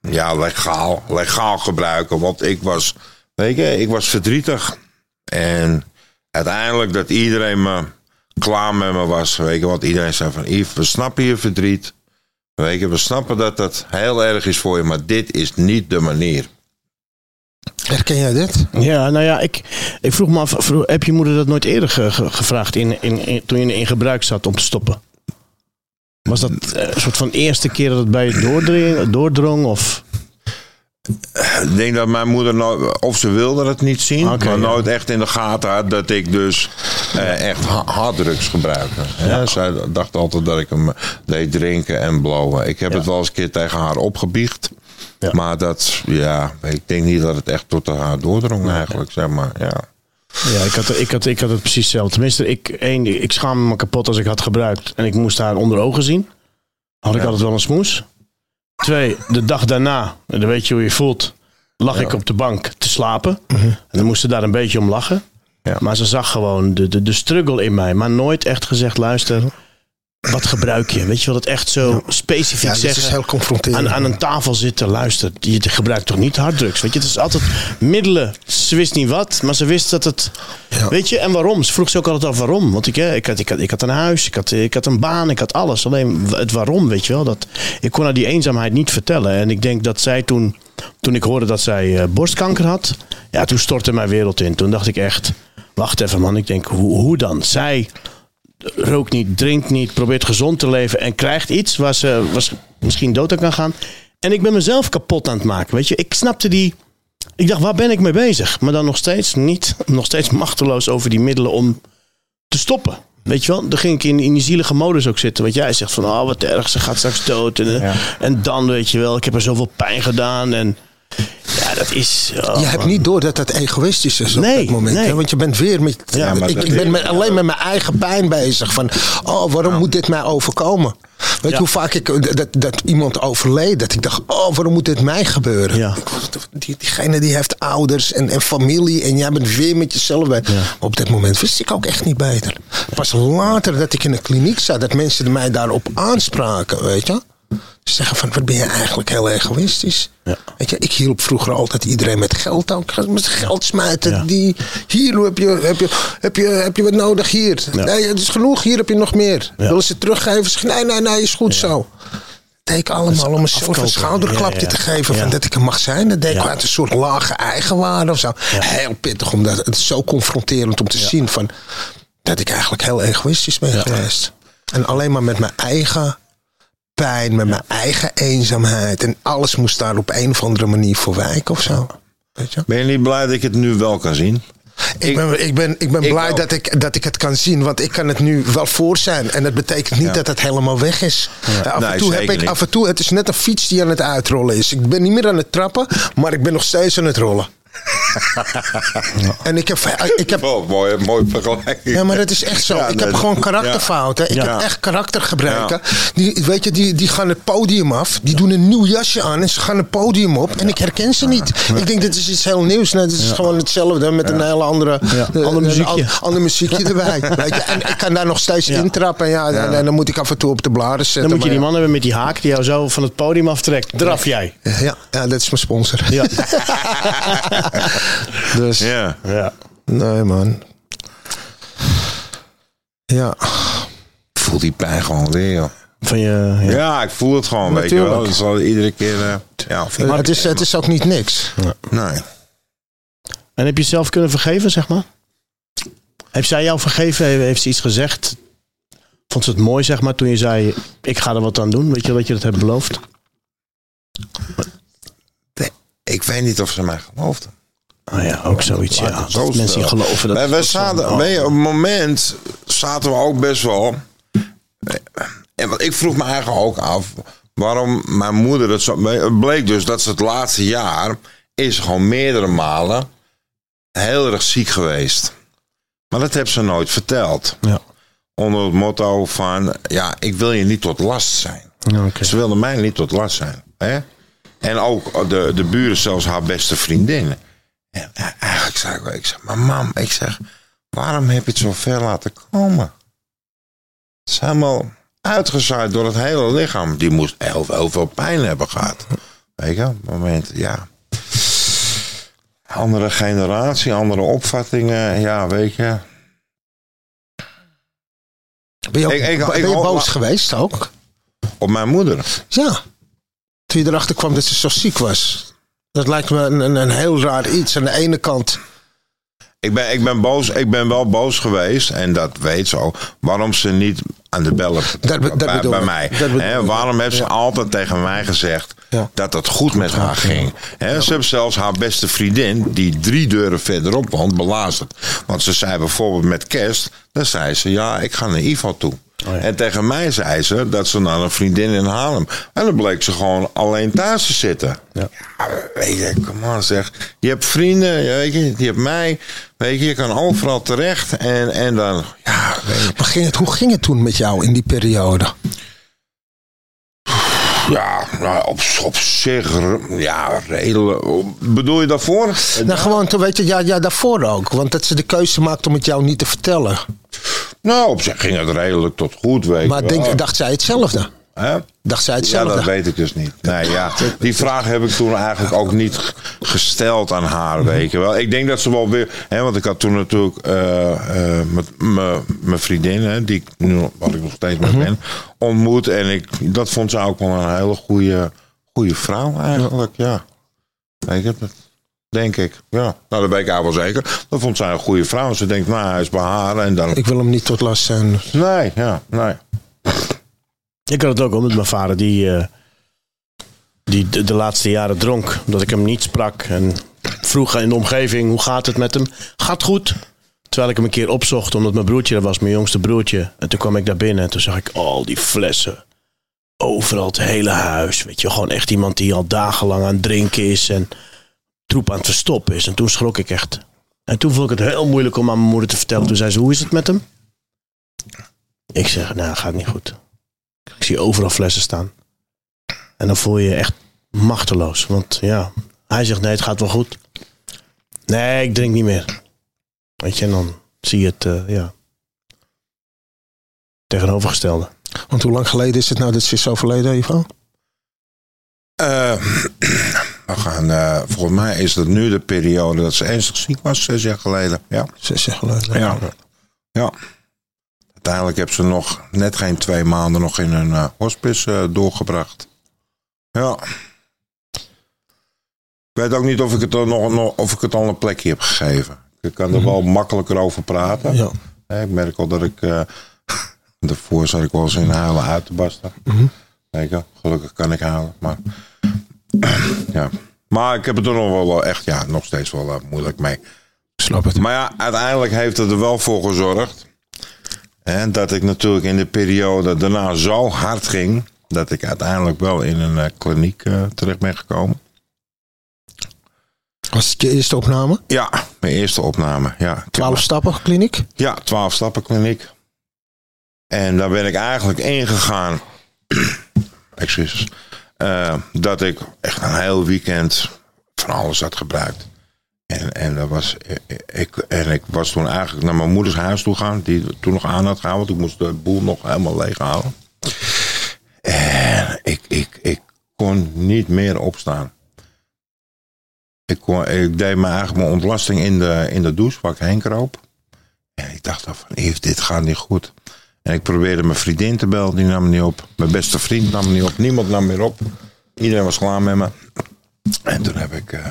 ja, legaal, legaal gebruiken. Want ik was, weet je, ik was verdrietig. En uiteindelijk dat iedereen me klaar met me was. Weet je, want iedereen zei van Yves, we snappen je verdriet. Weet je, we snappen dat dat heel erg is voor je, maar dit is niet de manier. Herken jij dit? Ja, nou ja, ik, ik vroeg me af, vroeg- heb je moeder dat nooit eerder ge- ge- gevraagd in, in, in- toen je in gebruik zat om te stoppen? Was dat eh, een soort van eerste keer dat het bij je doordring, doordrong? Of? Ik denk dat mijn moeder nooit, of ze wilde het niet zien, maar ja. nooit echt in de gaten had dat ik dus eh, echt ha- harddrugs gebruikte. Ja. Zij dacht altijd dat ik hem deed drinken en blowen. Ik heb het wel eens een keer tegen haar opgebiecht. Ja. Maar dat, ja, ik denk niet dat het echt tot haar doordrong eigenlijk, zeg maar. Ja. Ja, ik had, ik, had, ik had het precies hetzelfde. Tenminste, ik, één, ik schaamde me kapot als ik had gebruikt en ik moest haar onder ogen zien. Had ik altijd wel een smoes. Twee, de dag daarna, en dan weet je hoe je voelt, lag ik op de bank te slapen. En dan moest ze daar een beetje om lachen. Ja. Maar ze zag gewoon de, de, de struggle in mij. Maar nooit echt gezegd, luister, wat gebruik je? Weet je wel, dat echt zo specifiek Ja, zeggen is heel confronterend. aan, aan een tafel zitten, luister, je gebruikt toch niet harddrugs? Weet je, het is altijd middelen. Ze wist niet wat, maar ze wist dat het. Ja. Weet je, en waarom? Ze vroeg ze ook altijd af waarom. Want ik, hè, ik, had, ik, had, ik had een huis, ik had, ik had een baan, ik had alles. Alleen het waarom, weet je wel. Dat, ik kon haar die eenzaamheid niet vertellen. En ik denk dat zij toen, toen ik hoorde dat zij eh, borstkanker had, ja, toen stortte mijn wereld in. Toen dacht ik echt, wacht even man, ik denk, hoe, hoe dan? Zij rookt niet, drinkt niet, probeert gezond te leven en krijgt iets waar ze was, misschien dood aan kan gaan. En ik ben mezelf kapot aan het maken. Weet je, ik snapte die. Ik dacht, waar ben ik mee bezig? Maar dan nog steeds niet, (laughs) nog steeds machteloos over die middelen om te stoppen. Weet je wel, dan ging ik in, in die zielige modus ook zitten. Wat jij zegt van, oh wat erg, ze gaat straks dood. En, en dan, weet je wel, ik heb er zoveel pijn gedaan. En ja, dat is... oh, je hebt niet door dat dat egoïstisch is op Nee, dat moment. nee. Hè? Want je bent weer met. Ja, maar ik, ben is- met, alleen met mijn eigen pijn bezig. Van, oh, waarom moet dit mij overkomen? Weet je hoe vaak ik dat, dat iemand overleed? Dat ik dacht, oh, waarom moet dit mij gebeuren? Ja. Die, diegene die heeft ouders en, en familie. En jij bent weer met jezelf bij. Op dat moment wist ik ook echt niet beter. Pas later dat ik in een kliniek zat, dat mensen mij daarop aanspraken, weet je. Ze zeggen van, wat ben je eigenlijk heel egoïstisch. Ja. Weet je, ik hielp vroeger altijd iedereen met geld ook. Met geld smijten. Ja. Die, hier heb je, heb, je, heb, je, heb je wat nodig hier. Ja. Nee, het is genoeg, hier heb je nog meer. Willen ze teruggeven? Ze nee, nee, nee, is goed zo. Dat deed ik allemaal om een schouderklapje Ja, ja, ja. te geven. Van dat ik er mag zijn. Dat deed ik uit een soort lage eigenwaarde of zo. Heel pittig, omdat het is zo confronterend om te zien van, dat ik eigenlijk heel egoïstisch ben geweest. En alleen maar met mijn eigen pijn, met mijn eigen eenzaamheid. En alles moest daar op een of andere manier voor wijken of zo. Weet je? Ben je niet blij dat ik het nu wel kan zien? Ik ben, ik ben, ik ben ik blij ook. dat ik, dat ik het kan zien, want ik kan het nu wel voor zijn. En dat betekent niet Ja. dat het helemaal weg is. Ja, af, Nee, en toe heb ik, niet. af en toe, het is net een fiets die aan het uitrollen is. Ik ben niet meer aan het trappen, maar ik ben nog steeds aan het rollen. En ik heb, ik heb Oh, mooi, mooi vergelijking. ja, maar het is echt zo. Ja, ik nee, heb gewoon karakterfouten. Ik Ja. heb echt karaktergebreken. Die, weet je, die, die gaan het podium af. Die doen een nieuw jasje aan en ze gaan het podium op. En ik herken ze niet. Ik denk, dit is iets heel nieuws. Nee, dit is gewoon hetzelfde met een hele andere... Eh, ander een muziekje. al- ander muziekje (laughs) erbij. weet je? En ik kan daar nog steeds Ja. intrappen. Ja, En, en dan moet ik af en toe op de bladen zetten. Dan moet je die man hebben met die haak die jou zo van het podium aftrekt. Draf jij. ja. Ja, ja, dat is mijn sponsor. Ja. (laughs) (laughs) (laughs) Dus, Ja. ja. nee man. Ja. Ik voel die pijn gewoon weer, joh. Van je, ja. Ja, ik voel het gewoon, weet je wel. Iedere keer... eh, ja, vind ik- Het is, het is ook niet niks. Nee. En heb je zelf kunnen vergeven, zeg maar? Heeft zij jou vergeven? Heeft heeft ze iets gezegd? Vond ze het mooi, zeg maar, toen je zei... ik ga er wat aan doen? Weet je dat je dat hebt beloofd? Ik weet niet of ze mij geloofde. Oh ja, ook zoiets, ja. Mensen die geloven dat... Ze- zaten, weet je, op het moment zaten we ook best wel. En wat ik vroeg me eigenlijk ook af. Waarom mijn moeder het zo. Het bleek dus dat ze het laatste jaar. is gewoon meerdere malen. heel erg ziek geweest. Maar dat heeft ze nooit verteld. Ja. Onder het motto van. ja, ik wil je niet tot last zijn. Ja. Ze wilde mij niet tot last zijn. Hè? En ook de, de buren, zelfs haar beste vriendin. En eigenlijk zei ik ik zeg, maar mam, ik zeg, waarom heb je het zo ver laten komen? Het is helemaal uitgezaaid door het hele lichaam. Die moest heel, heel veel pijn hebben gehad. Weet je, op het moment, ja. Andere generatie, andere opvattingen, ja, weet je. Ben je, ook, Ik- ik- ben ik- je boos geweest ook? Op mijn moeder. Ja. Toen je erachter kwam dat ze zo ziek was. Dat lijkt me een, een, een heel raar iets. Aan de ene kant. Ik ben, ik ben boos, ik ben wel boos geweest, en dat weet ze ook, waarom ze niet aan de bellen Dat be- dat bij, mij. Dat waarom heeft ze altijd tegen mij gezegd Ja. dat het goed met haar ging. Hè, Ze heeft zelfs haar beste vriendin, die drie deuren verderop woont, belazerd. Want ze zei bijvoorbeeld met kerst, dan zei ze, ja, ik ga naar Ivo toe. Oh ja. En tegen mij zei ze dat ze naar een vriendin in Haarlem. En dan bleek ze gewoon alleen thuis te zitten. Ja. Ja, weet je, kom aan zeg. Je hebt vrienden, weet je, je hebt mij. Weet je, je kan overal terecht. En, en dan, ja. Maar ging het, hoe ging het toen met jou in die periode? Ja, nou, op, op zich, ja, redelijk. Bedoel je daarvoor? Nou, gewoon, weet je, ja, ja, daarvoor ook. Want dat ze de keuze maakt om het jou niet te vertellen. Nou, op zich ging het redelijk tot goed, weet Maar je denk, wel. dacht zij hetzelfde? Hè? Dacht zij Ja, hetzelfde? dat weet ik dus niet. Nee, ja. (laughs) Die vraag heb ik toen eigenlijk ook niet gesteld aan haar, weet je wel. Ik denk dat ze wel weer... Hè, want ik had toen natuurlijk eh, eh, met mijn- vriendin, hè, die ik nu, wat ik nog steeds mee ben, ontmoet. En ik, dat vond ze ook wel een hele goede, goede vrouw eigenlijk, ja. Weet je, dat denk ik. Ja, nou, dat weet ik eigenlijk wel zeker. Dat vond zij een goede vrouw. Ze denkt, nou, hij is bij haar en dan... Ik wil hem niet tot last zijn. Nee, ja, nee. Ik had het ook al met mijn vader, die, eh, die de, de laatste jaren dronk. Omdat ik hem niet sprak. En vroeg in de omgeving, hoe gaat het met hem? Gaat goed. Terwijl ik hem een keer opzocht, omdat mijn broertje er was, mijn jongste broertje. En toen kwam ik daar binnen en toen zag ik al die flessen. Overal het hele huis. Weet je, gewoon echt iemand die al dagenlang aan het drinken is en troep aan het verstoppen is. En toen schrok ik echt. En toen vond ik het heel moeilijk om aan mijn moeder te vertellen. Toen zei ze, hoe is het met hem? Ik zeg, nou, gaat niet goed. Ik zie overal flessen staan. En dan voel je je echt machteloos. Want ja, hij zegt nee, het gaat wel goed. Nee, ik drink niet meer. Weet je, en dan zie je het, eh, ja. Tegenovergestelde. Want hoe lang geleden is het nou dat ze is overleden, Ivo? Eh, (clears throat) we gaan, eh, volgens mij is dat nu de periode dat ze ernstig ziek was, zes jaar geleden. Ja. Zes jaar geleden. Ja. ja. Uiteindelijk heb ze nog net geen twee maanden nog in een eh, hospice eh, doorgebracht. Ja. Ik weet ook niet of ik het, er nog, nog- of ik het al een plekje heb gegeven. Ik kan er wel makkelijker over praten. Ja. Ik merk al dat ik. (laughs) daarvoor zat ik wel eens in huilen uit te barsten. Je, gelukkig kan ik huilen. Maar, ja. maar ik heb het er nog wel, wel echt, ja, nog steeds wel eh, moeilijk mee. Snap het. Maar ja, uiteindelijk heeft het er wel voor gezorgd. Dat ik natuurlijk in de periode daarna zo hard ging. Dat ik uiteindelijk wel in een eh, kliniek eh, terecht ben gekomen. Was het je eerste opname? Ja, mijn eerste opname. Ja, Twaalf stappen kliniek? Ja, 12 stappen kliniek. En daar ben ik eigenlijk ingegaan. (clears throat) Excuses. Eh, dat ik echt een heel weekend van alles had gebruikt. En, en, dat was, ik, en ik was toen eigenlijk naar mijn moeders huis toe gaan. Die toen nog aan had. Want ik moest de boel nog helemaal leeg halen. En ik, ik, ik kon niet meer opstaan. Ik, kon, ik deed me eigenlijk mijn ontlasting in de, in de douche waar ik heen kroop. En ik dacht dan van, Yves, dit gaat niet goed. En ik probeerde mijn vriendin te bellen, die nam me niet op. Mijn beste vriend nam me niet op. Niemand nam meer op. Iedereen was klaar met me. En toen heb ik eh,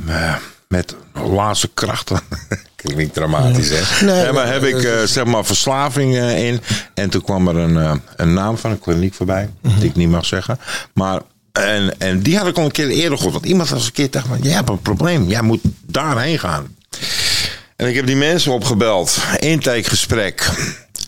me met laatste krachten... (laughs) Klinkt dramatisch, hè? Nee, maar heb ik eh, zeg maar verslaving eh, in. En toen kwam er een, een naam van een kliniek voorbij. Die ik niet mag zeggen. Maar... En, en die had ik al een keer eerder gehoord. Want iemand was een keer tegen me: Jij hebt een probleem. Jij moet daarheen gaan. En ik heb die mensen opgebeld. Intakegesprek.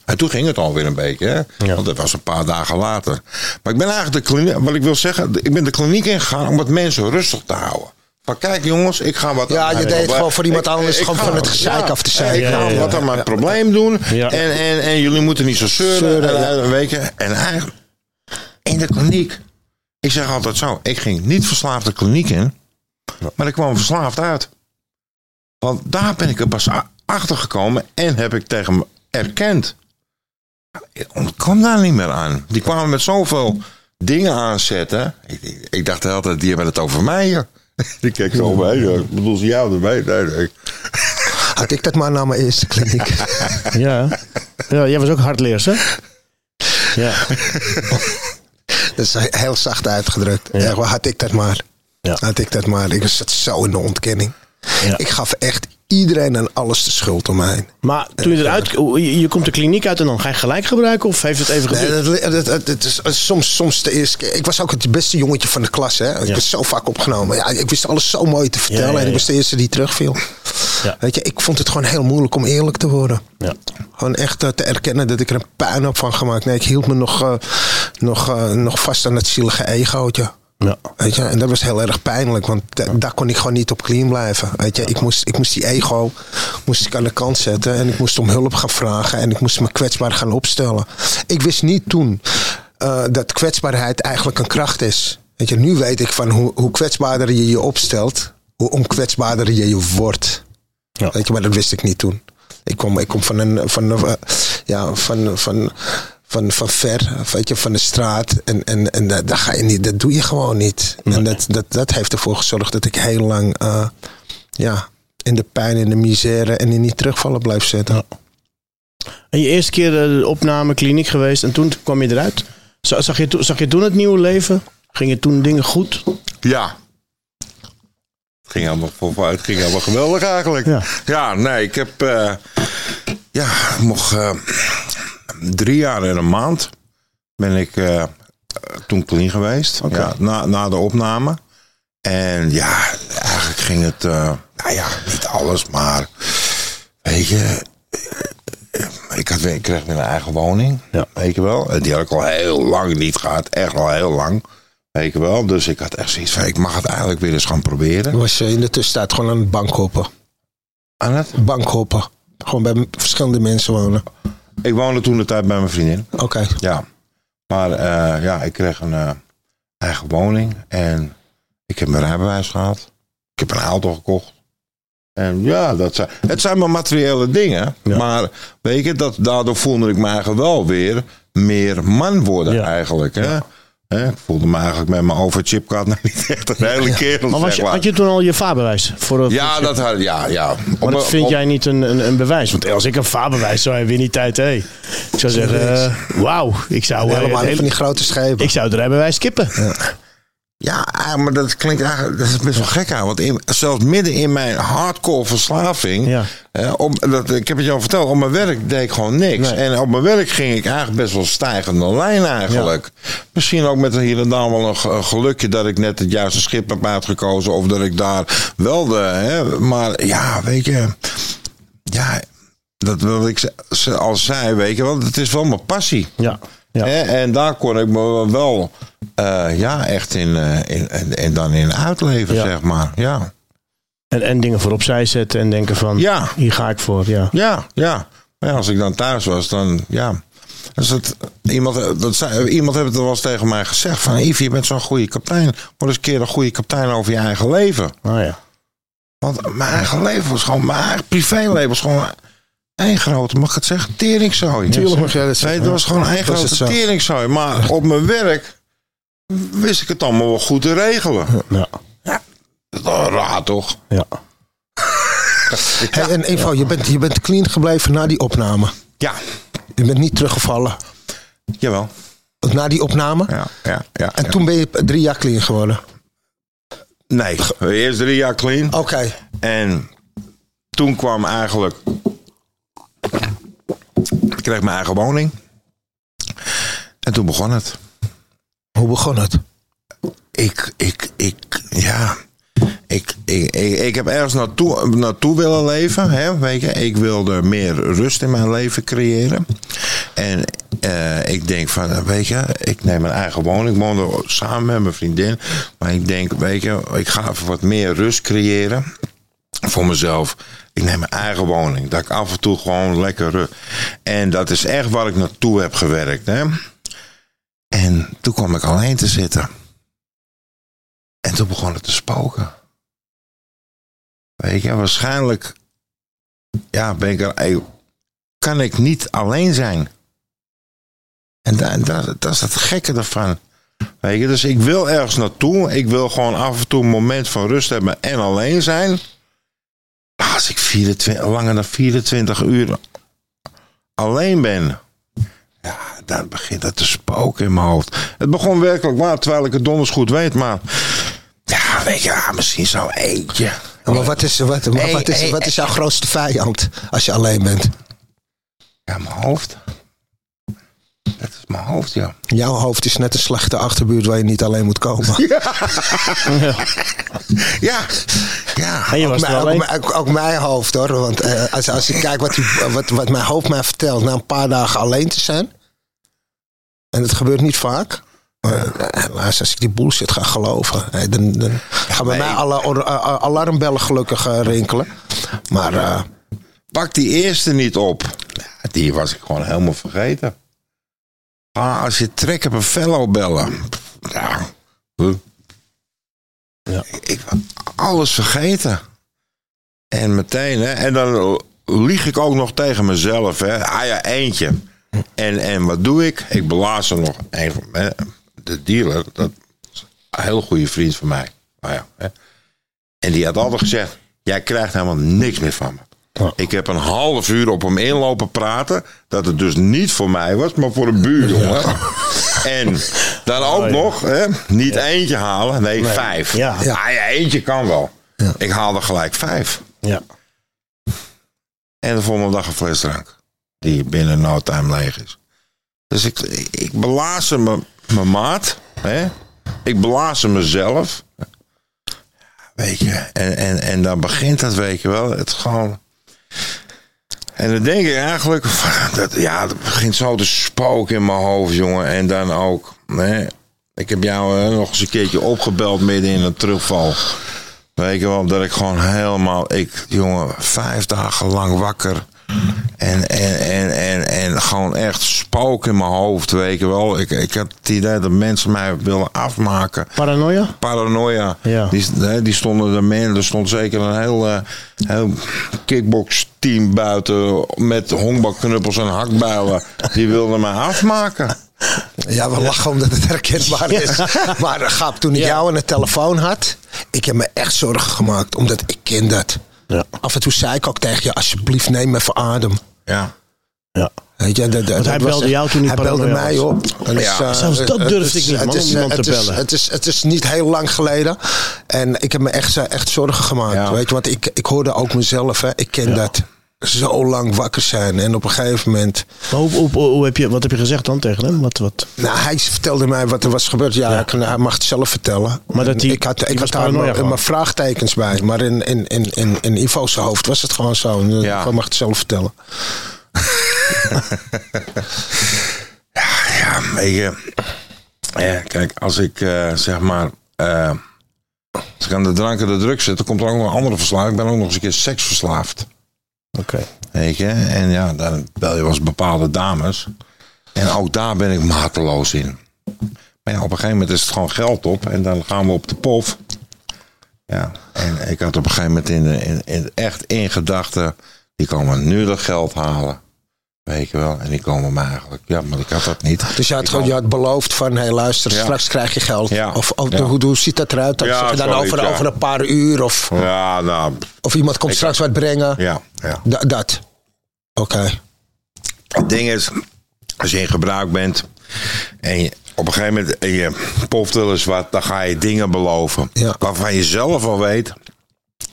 En toen ging het alweer een beetje. Hè? Ja. Want dat was een paar dagen later. Maar ik ben eigenlijk de kliniek. Wat ik wil zeggen. Ik ben de kliniek ingegaan om het mensen rustig te houden. Van kijk jongens, ik ga wat Ja, je deed het gewoon voor iemand anders, gewoon van het gezeik af te zijn. Ik ga wat aan mijn probleem doen. En, en, en jullie moeten niet zo zeuren. Zeuren, en, en, weet je, en eigenlijk in de kliniek. Ik zeg altijd zo. Ik ging niet verslaafd de kliniek in. Maar ik kwam verslaafd uit. Want daar ben ik er pas achter gekomen. En heb ik tegen me erkend. Ik ontkom daar niet meer aan. Die kwamen met zoveel dingen aanzetten. Ik, ik, ik dacht de hele tijd, die hebben het over mij. (laughs) Die keek zo bij. Ik bedoel, ze jou erbij. Nee, nee. Had ik dat maar naar mijn eerste kliniek. (laughs) Ja. ja jij was ook hardleers, hè? Ja. dat is heel zacht uitgedrukt. Ja. Had ik dat maar. Ja. Had ik dat maar. Ik zat zo in de ontkenning. Ja. Ik gaf echt iedereen en alles de schuld om mij heen. Maar toen je eruit... Je, je komt de kliniek uit en dan ga je gelijk gebruiken? Of heeft het even Nee, geduurd? dat, dat, dat- dat is, eh, soms, soms de eerste keer. Ik was ook het beste jongetje van de klas. Hè? Ik Ja. was zo vaak opgenomen. Ja, ik wist alles zo mooi te vertellen. Ja, En ik was de eerste die terugviel. Ja. Weet je, ik vond het gewoon heel moeilijk om eerlijk te worden. Ja. Gewoon echt eh, te erkennen dat ik er een puin op van gemaakt. Nee, ik hield me nog, eh, nog, eh, nog vast aan het zielige egootje. Ja. Weet je, en dat was heel erg pijnlijk, want da- daar kon ik gewoon niet op clean blijven. Weet je, ik moest, ik moest die ego moest ik aan de kant zetten en ik moest om hulp gaan vragen en ik moest me kwetsbaar gaan opstellen. Ik wist niet toen eh, dat kwetsbaarheid eigenlijk een kracht is. Weet je, nu weet ik van hoe, hoe kwetsbaarder je je opstelt, hoe onkwetsbaarder je je wordt. Ja. Weet je, maar dat wist ik niet toen. Ik kom, ik kom van een, van, een, eh, ja, van, van, van, van ver, weet je, van de straat. En, en, en dat, dat ga je niet, dat doe je gewoon niet. En dat, dat, dat heeft ervoor gezorgd dat ik heel lang eh, ja, in de pijn, in de misère en in die terugvallen blijf zitten. Ja. En je eerste keer eh, de opname, kliniek geweest en toen kwam je eruit. Za- Zag je, zag je toen het nieuwe leven? Gingen toen dingen goed? Ja. Het ging allemaal vooruit, het ging allemaal geweldig eigenlijk. Ja. Ja, nee, ik heb eh, ja, ik mocht eh, drie jaar en een maand ben ik eh, toen clean geweest. Ja, na, na de opname. En ja, eigenlijk ging het, eh, nou ja, niet alles, maar weet je, eh, ik, had, ik kreeg weer een eigen woning, Ja. weet je wel. En die had ik al heel lang niet gehad, echt al heel lang. Weet je wel, dus ik had echt zoiets van, ik mag het eigenlijk weer eens gaan proberen. Was eh, in de tussentijd gewoon aan het bankhoppen. Aan het? Bankhoppen. Gewoon bij verschillende mensen wonen. Ik woonde toen de tijd bij mijn vriendin. Oké. Ja. Maar eh, ja, ik kreeg een eh, eigen woning en ik heb mijn rijbewijs gehad. Ik heb een auto gekocht. En ja, dat zijn, het zijn maar materiële dingen. Ja. Maar weet je, dat, daardoor voelde ik me eigenlijk wel weer meer man worden Ja. eigenlijk. Hè? Hè, Ik voelde me eigenlijk met mijn overchipkaart nou niet echt een hele kerel. Maar was zeg je, maar. had je toen al je vaarbewijs? Voor, voor Ja, dat had, ja, ja. Maar dat vind op- jij niet een, een, een bewijs? Want als ik een vaarbewijs zou hebben in die tijd, hé. Ik zou zeggen, eh, wauw, ik zou, Helemaal niet heel- van die grote schepen. ik zou het rijbewijs skippen. Ja, ah, maar dat klinkt eigenlijk dat is best wel gek aan. Want in, zelfs midden in mijn hardcore verslaving. Ja. eh, om, dat, ik heb het je al verteld, op mijn werk deed ik gewoon niks. Nee. En op mijn werk ging ik eigenlijk best wel stijgende lijn eigenlijk. Misschien ook met hier en daar wel een ge- een gelukje dat ik net het juiste schip heb uitgekozen. Of dat ik daar wel de. Hè, maar ja, weet je. Ja, dat wil ik ze- al zei, weet je wel. Het is wel mijn passie. Ja, ja. En daar kon ik me wel eh, ja, echt in, eh, in, dan in uitleven, Ja. zeg maar. Ja, En, en dingen voor opzij zetten en denken van, Ja. hier ga ik voor. Ja. ja, ja. Maar ja, als ik dan thuis was, dan ja. Als het, iemand, dat zei, iemand heeft het wel eens tegen mij gezegd: van Yves, je bent zo'n goede kapitein. Word eens een keer een goede kapitein over je eigen leven. Ah, ja. Want mijn eigen leven was gewoon, mijn eigen privéleven was gewoon grote, mag ik het zeggen, teringzooi. Tuurlijk mag jij dat Nee, zeggen. dat was gewoon één Dat is het grote zo. teringzooi. Maar op mijn werk wist ik het allemaal wel goed te regelen. Ja. Wel raar toch? ja. (laughs) Hey, en Evo, je bent, je bent clean gebleven na die opname. Ja, Je bent niet teruggevallen jawel. na die opname. Ja, ja, ja. En ja. toen ben je drie jaar clean geworden. Nee, eerst drie jaar clean. Oké. En toen kwam eigenlijk... Ik kreeg mijn eigen woning. En toen begon het. Hoe begon het? Ik, ik, ik, ja... Ik, ik, ik, ik heb ergens naartoe, naartoe willen leven. Hè, weet je. Ik wilde meer rust in mijn leven creëren. En eh, ik denk van, weet je, ik neem mijn eigen woning. Ik woonde samen met mijn vriendin. Maar ik denk, weet je, ik ga even wat meer rust creëren. Voor mezelf. Ik neem mijn eigen woning. Dat ik af en toe gewoon lekker. En dat is echt waar ik naartoe heb gewerkt. Hè. En toen kwam ik alleen te zitten. En toen begon het te spoken. Weet je, waarschijnlijk ja, ben ik kan ik niet alleen zijn. En daar, daar, dat is het gekke ervan. Weet je, dus ik wil ergens naartoe. Ik wil gewoon af en toe een moment van rust hebben en alleen zijn. Maar als ik 24, langer dan 24 uur alleen ben, ja, dan begint het te spoken in mijn hoofd. Het begon werkelijk waar, terwijl ik het donders goed weet, maar ja, weet je, ja, misschien zo eentje. Maar wat is, wat, maar wat, is, wat is jouw grootste vijand als je alleen bent? Ja, mijn hoofd. Dat is mijn hoofd, ja. Jouw hoofd is net een slechte achterbuurt waar je niet alleen moet komen. Ja, (laughs) ja. En je Ook, was er mijn, ook, mijn- ook, ook mijn hoofd hoor. Want eh, als, als ik kijk wat, die- wat, wat mijn hoofd mij vertelt na een paar dagen alleen te zijn. En dat gebeurt niet vaak. Maar eh, helaas, als ik die bullshit ga geloven. dan, dan gaan bij nee. mij alle alarmbellen gelukkig eh, rinkelen. Maar eh, Pak die eerste niet op. Ja, die was ik gewoon helemaal vergeten. Ah, als je trek hebt een fellow bellen. Ja. huh. Ja. Ik, alles vergeten. En meteen, hè. En dan lieg ik ook nog tegen mezelf, hè. Ah ja, eentje. En, en wat doe ik? Ik belaas er nog een van hè, de dealer. Dat is een heel goede vriend van mij. Nou ja, hè. En die had altijd gezegd: Jij krijgt helemaal niks meer van me. Ik heb een half uur op hem inlopen praten. Dat het dus niet voor mij was, maar voor een buurjongen. En dan ook Oh, nog, hè, niet eentje halen, nee, vijf. Ja. Ah, ja, eentje kan wel. Ik haalde gelijk vijf. Ja. En de volgende dag een fles drank. Die binnen no time leeg is. Dus ik, ik, me- mijn maat. Hè? Ik belazen mezelf. Weet je. En, en, en dan begint dat, weet je wel. Het gewoon... En dan denk ik eigenlijk... Dat, ja, het begint zo te spoken in mijn hoofd, jongen. En dan ook... Hè? Ik heb jou nog eens een keertje opgebeld midden in een terugval. Weet je wel, dat ik gewoon helemaal, ik, jongen, vijf dagen lang wakker. En, en, en, en, en gewoon echt spook in mijn hoofd, weet je wel. Ik, ik had het idee dat mensen mij willen afmaken. Paranoia? Paranoia. Ja. Die, die stonden er er stond zeker een heel, eh, heel kickbox team buiten met honkbalknuppels en hakbijlen. Die wilden mij afmaken. ja, we lachen omdat het herkenbaar is. Maar eh, Gap, toen ik Ja. jou aan de telefoon had. Ik heb me echt zorgen gemaakt. Omdat ik ken dat. Ja. Af en toe zei ik ook tegen je. Alsjeblieft neem even adem. Ja. Ja. Weet je, dat, dat hij was belde jou toen hij Hij belde mij was. op. En Ja, eh, zelfs dat durfde is- ik niet, man, het is, om iemand het te is- bellen. Het is, het is niet heel lang geleden. En ik heb me echt, echt zorgen gemaakt. Ja. Weet je, want ik, ik hoorde ook mezelf. Hè, ik ken dat. Zo lang wakker zijn. En op een gegeven moment... Maar hoe, hoe, hoe heb je, wat heb je gezegd dan tegen hem? Wat, wat? Nou, hij vertelde mij wat er was gebeurd. Ja, Ja. Hij, hij mag het zelf vertellen. Maar dat ik had, die ik was had daar mijn, vraagtekens bij. Maar in, in, in, in, in Ivo's hoofd was het gewoon zo. Ja. Hij mag het zelf vertellen. (laughs) Ja, weet je. Ja, kijk, als ik eh, zeg maar. eh, als ik aan de drank en de drugs zit, dan komt er ook nog een andere verslaving. Ik ben ook nog eens een keer seksverslaafd. Oké. Je? En ja, dan bel je eens bepaalde dames. En ook daar ben ik mateloos in. Maar ja, op een gegeven moment is het gewoon geld op. En dan gaan we op de pof. Ja, en ik had op een gegeven moment in, de- in, in, echt in gedachten... die komen nu dat geld halen. Weet je wel. En die komen me eigenlijk... Ja, maar ik had dat niet. Dus je had, gewoon, je had beloofd van, hé luister, Ja. straks krijg je geld. Ja. Of, of Ja. hoe, hoe ziet dat eruit? Dat Ja, zeg je dan over, over een paar uur? Of, Ja, nou... of iemand komt straks wat brengen? Ja, ja. Da- dat. Oké. Het ding is, als je in gebruik bent en je, op een gegeven moment en je poft wel eens wat, dan ga je dingen beloven. Waarvan je zelf al weet,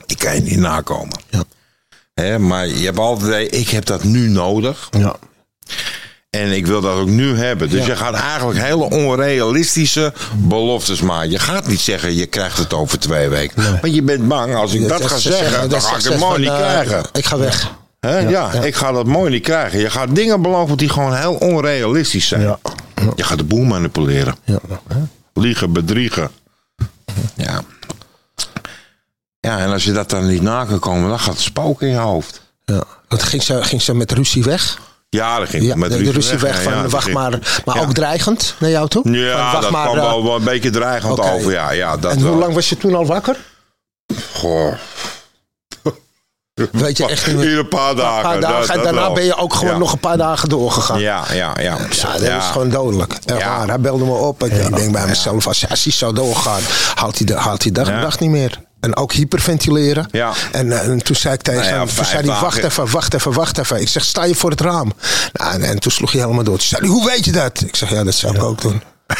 die kan je niet nakomen. Ja. Hè, maar je hebt altijd, ik heb dat nu nodig Ja. en ik wil dat ook nu hebben. Dus je gaat eigenlijk hele onrealistische beloftes maken. Je gaat niet zeggen, je krijgt het over twee weken. Want je bent bang, als ik dat, Dat ga ze zeggen, dan ga ik het mooi van, niet eh, krijgen. Ik ga weg. Hè? Ja, ik ga dat mooi niet krijgen. Je gaat dingen beloven die gewoon heel onrealistisch zijn. Ja. Je gaat de boel manipuleren. Ja. Liegen, bedriegen. Ja. Ja, en als je dat dan niet na kan komen, dan gaat het spoken in je hoofd. Ja. Dat ging, ze, ging ze met ruzie weg? Ja, dat ging Ja, met de, de ruzie weg van ja, wacht ging- maar. Maar Ja. ook dreigend naar jou toe? Ja, wacht dat maar, kwam eh, wel, wel een beetje dreigend over. Ja, ja, dat en hoe wel. lang was je toen al wakker? Goh. Weet je echt. (laughs) Hier een paar dagen. Paar dagen. dat en daarna ben je ook gewoon Ja. nog een paar dagen doorgegaan. Ja, ja, ja. Ja, dat is gewoon dodelijk. Echt Ja. waar. Hij belde me op. Ik, ik denk bij mezelf, als, hij zo doorgaat, haalt hij de, haalt hij de dag, Ja. dag niet meer. En ook hyperventileren. Ja. En, eh, en toen zei ik tegen Nou ja, hem, toen zei hij, wacht even, wacht even, wacht even. Ik zeg, sta je voor het raam? Nou, en, en toen sloeg hij helemaal door. Toen zei hij, hoe weet je dat? Ik zeg, ja, dat zou ik ook doen. (laughs)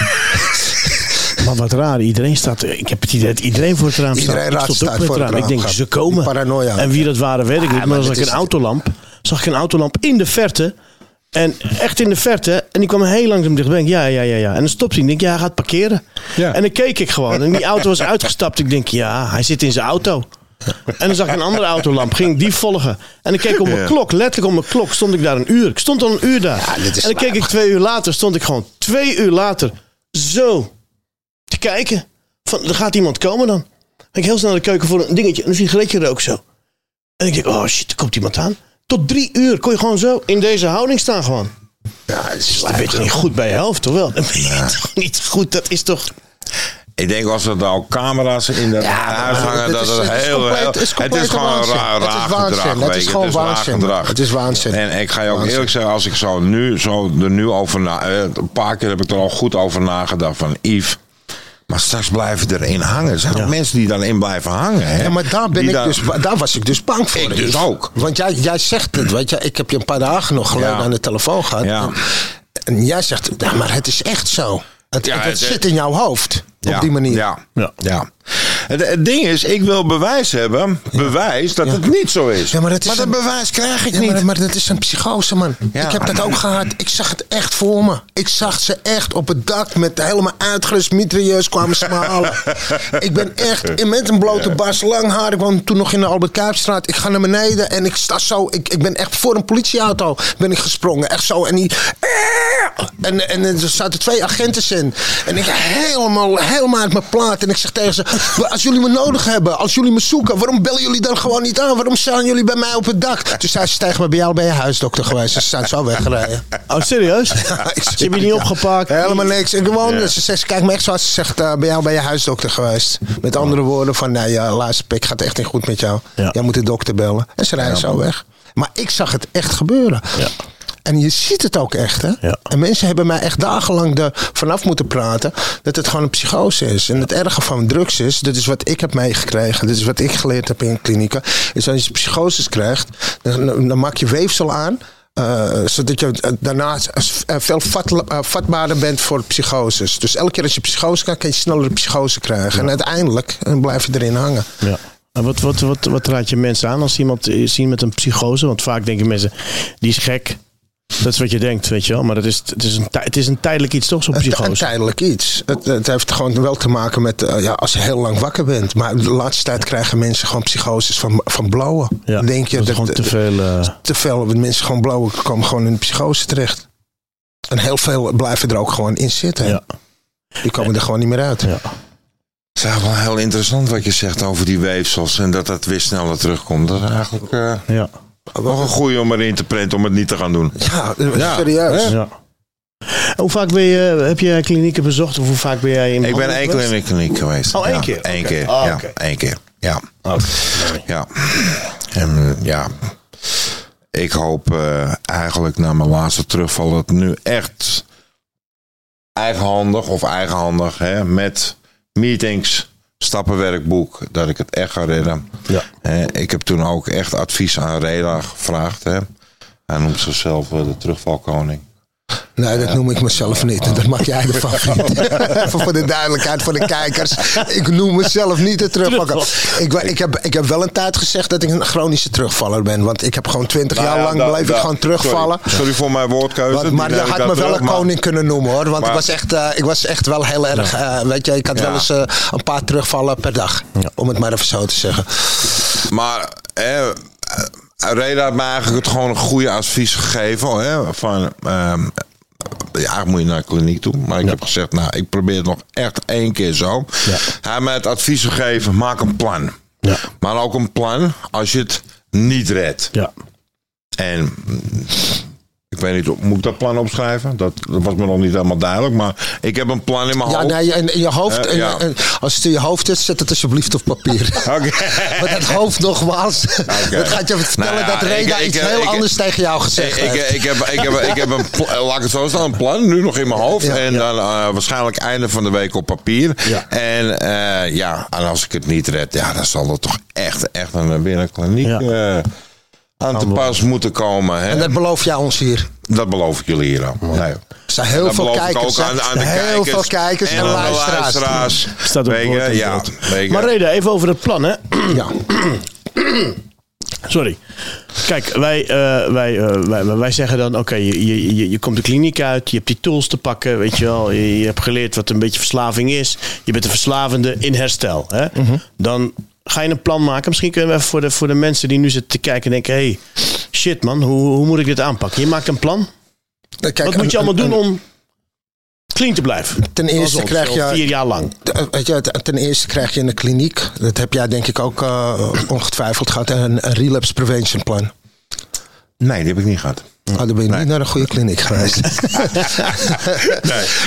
Maar wat raar, iedereen staat. Ik heb het idee dat iedereen voor het raam staat. Iedereen Ik stond ook voor het raam. Ik denk, ze komen. Paranoia. En wie dat waren, weet ik niet. Maar maar dit ik een autolamp. Zag ik een autolamp in de verte. En echt in de verte. En die kwam heel langzaam dichtbij. Ik Ja, ja, ja, ja. En dan stopt hij. Ik denk, ja, hij gaat parkeren. Ja. En dan keek ik gewoon. En die auto was uitgestapt. Ik denk, ja, hij zit in zijn auto. En dan zag ik een andere autolamp, ging ik die volgen. En dan keek ik op mijn Ja. klok, letterlijk op mijn klok, stond ik daar een uur. Ik stond al een uur daar. Ja, en dan keek ik twee uur later, stond ik gewoon twee uur later zo te kijken. Van, er gaat iemand komen dan. Ik heel snel naar de keuken voor een dingetje, een sigaretje rook zo. En ik denk, oh shit, er komt iemand aan. Tot drie uur kon je gewoon zo in deze houding staan gewoon. Ja, het is toch niet goed bij je helft, toch wel? Dan ben (laughs) je toch niet goed, dat is toch... Ik denk als er nou camera's in dat Ja, huis hangen, dat is- het is heel... compleet- heel- het is het is gewoon een waanzin. raar, Het is raar waanzin. gedrag. Het is gewoon is raar waanzin. gedrag. Het is waanzin. En ik ga je ook Waanzin. eerlijk zeggen, als ik zo nu, zo er nu over na... eh, Een paar keer heb ik er al goed over nagedacht van Yves... Maar straks blijven erin hangen. Er zijn ook mensen die dan in blijven hangen. Hè? Ja, maar daar, ben Die ik dus, daar was ik dus bang voor. Ik dus ook. Want jij, jij zegt het, weet je, ik heb je een paar dagen nog geleden Ja. aan de telefoon gehad. Ja. En, en jij zegt, ja, maar het is echt zo. Het, Ja, het, het- zit in jouw hoofd. Ja, Op die manier. Ja. Ja. Het, het ding is, ik wil bewijs hebben. Bewijs dat het niet zo is. Ja, maar dat is dat een- bewijs krijg ik niet. maar, maar dat is een psychose, man. Ik heb dat ook gehad. Ik zag het echt voor me. Ik zag ze echt op het dak met helemaal uitgerust mitrailleurs kwamen smalen. (laughs) ik ben echt met een blote bas, lang haar. Ik woonde toen nog in de Albert Kuipstraat. Ik ga naar beneden en ik sta zo. Ik, ik ben echt voor een politieauto ben ik gesprongen. Echt zo. En die... En, en er zaten twee agenten in. En ik helemaal, helemaal uit mijn plaat. En ik zeg tegen ze: Als jullie me nodig hebben, als jullie me zoeken, waarom bellen jullie dan gewoon niet aan? Waarom staan jullie bij mij op het dak? Toen zei ze tegen me: Ben jij al bij je huisdokter geweest? Ze zijn zo weggereden. (laughs) Oh, serieus? (laughs) ik Ze hebben je niet opgepakt? Helemaal niks. Ik gewoon, ze, zegt, ze kijkt me echt zo als ze zegt: eh, Ben jij al bij je huisdokter geweest? Met andere woorden: van Nee, ja, luister, pik, gaat echt niet goed met jou. Ja. Jij moet de dokter bellen. En ze rijden zo weg. Maar ik zag het echt gebeuren. Ja. En je ziet het ook echt, hè? Ja. En mensen hebben mij echt dagenlang er vanaf moeten praten dat het gewoon een psychose is. En het erge van drugs is, dat is wat ik heb meegekregen, dit is wat ik geleerd heb in klinieken, is als je psychoses krijgt, dan, dan maak je weefsel aan. eh, zodat je eh, daarna eh, veel vat, vatbaarder bent voor psychoses. Dus elke keer als je psychose krijgt, kan je sneller een psychose krijgen. En uiteindelijk blijf je erin hangen. Ja. En wat, wat, wat, wat raad je mensen aan als iemand zien met een psychose? Want vaak denken mensen, die is gek. Dat is wat je denkt, weet je wel. Maar dat is, het, is een, het is een tijdelijk iets, toch, zo'n Het- Een psychose? tijdelijk iets. Het, het heeft gewoon wel te maken met eh, ja, als je heel lang wakker bent. Maar de laatste tijd krijgen mensen gewoon psychoses van, van blauwen. Ja, Denk je dat dat, gewoon te veel... eh, te veel mensen gewoon blauwen komen gewoon in de psychose terecht. En heel veel blijven er ook gewoon in zitten. ja, Die komen er gewoon niet meer uit. ja. Het is eigenlijk wel heel interessant wat je zegt over die weefsels. En dat dat weer sneller terugkomt. Dat is eigenlijk eh, ja, nog een goede om erin te printen om het niet te gaan doen. Ja, Ja, serieus. ja. Hoe vaak ben je, heb je klinieken bezocht? Of hoe vaak ben jij in Ik ben één keer in de kliniek geweest. Oh, één Ja, keer? Één Oké. keer, Ah, ja. één keer, ja. Oké, mooi. Ja. En ja, ik hoop eh, eigenlijk na mijn laatste terugval dat nu echt eigenhandig of eigenhandig hè, met meetings, stappenwerkboek, dat ik het echt ga redden. Ja. Ik heb toen ook echt advies aan Reda gevraagd. Hè. Hij noemt zichzelf eh, de terugvalkoning. Nee, dat noem ik mezelf niet. Dat mag jij ervan (laughs) vinden. Even voor de duidelijkheid voor de kijkers. Ik noem mezelf niet de terugvaller. Ik, ik, heb, ik heb wel een tijd gezegd dat ik een chronische terugvaller ben. Want ik heb gewoon twintig Nou jaar ja, lang ik da- gewoon terugvallen. Sorry, sorry voor mijn woordkeuze. Want, maar je had me wel een koning kunnen noemen hoor. Want maar- ik, was echt, eh, ik was echt wel heel erg. eh, weet je, ik had Ja. wel eens eh, een paar terugvallen per dag. Om het maar even zo te zeggen. Maar eh, Reda had me eigenlijk het gewoon een goede advies gegeven. Hè, van, ehm, ja, moet je naar de kliniek toe. Maar ik heb gezegd, nou, ik probeer het nog echt één keer zo. Ja. Hij heeft mij het advies gegeven, maak een plan. Ja. Maar ook een plan als je het niet redt. Ja. En ik weet niet, moet ik dat plan opschrijven? Dat, dat was me nog niet helemaal duidelijk. Maar ik heb een plan in mijn Ja, hoofd. nee, in, in je hoofd. Eh, ja. in- als het in je hoofd is, zet het alsjeblieft op papier. (laughs) Oké. (laughs) Maar dat hoofd nogmaals. Dat gaat je vertellen Nou ja, dat Reda ik- iets ik- heel ik- anders tegen jou gezegd heeft. ik, heb, ik, heb, ik heb een, pla- laat ik het zo staan, een plan nu nog in mijn hoofd. En dan eh, waarschijnlijk einde van de week op papier. En eh, ja, en als ik het niet red, ja, dan zal er toch echt, echt een, weer een kliniek Ja. Aan te pas moeten komen. Hè? En dat beloof jij ons hier. Dat beloof ik jullie hier al. Nee. Er zijn heel Dat veel kijkers. aan, aan de heel kijkers. veel kijkers en, aan de luisteraars. Staat op en ja. Maar Reda, even over het plan, hè? Ja. (clears throat) Sorry. Kijk, wij, eh, wij, eh, wij, wij zeggen dan: oké, je, je, je, je komt de kliniek uit, je hebt die tools te pakken, weet je wel. Je, je hebt geleerd wat een beetje verslaving is. Je bent een verslavende in herstel. Hè? Mhm. Dan ga je een plan maken. Misschien kunnen we even voor de, voor de mensen die nu zitten te kijken en denken: hey, shit man, hoe, hoe moet ik dit aanpakken? Je maakt een plan. Kijk, wat moet je een- allemaal een- doen om clean te blijven? Ten eerste ons, krijg je- Vier jaar lang. Eh, Weet je, ten- ten eerste krijg je in de kliniek, dat heb jij denk ik ook eh, ongetwijfeld gehad, een, een relapse prevention plan. Nee, die heb ik niet gehad. Oh, dan ben je niet naar een goede kliniek geweest.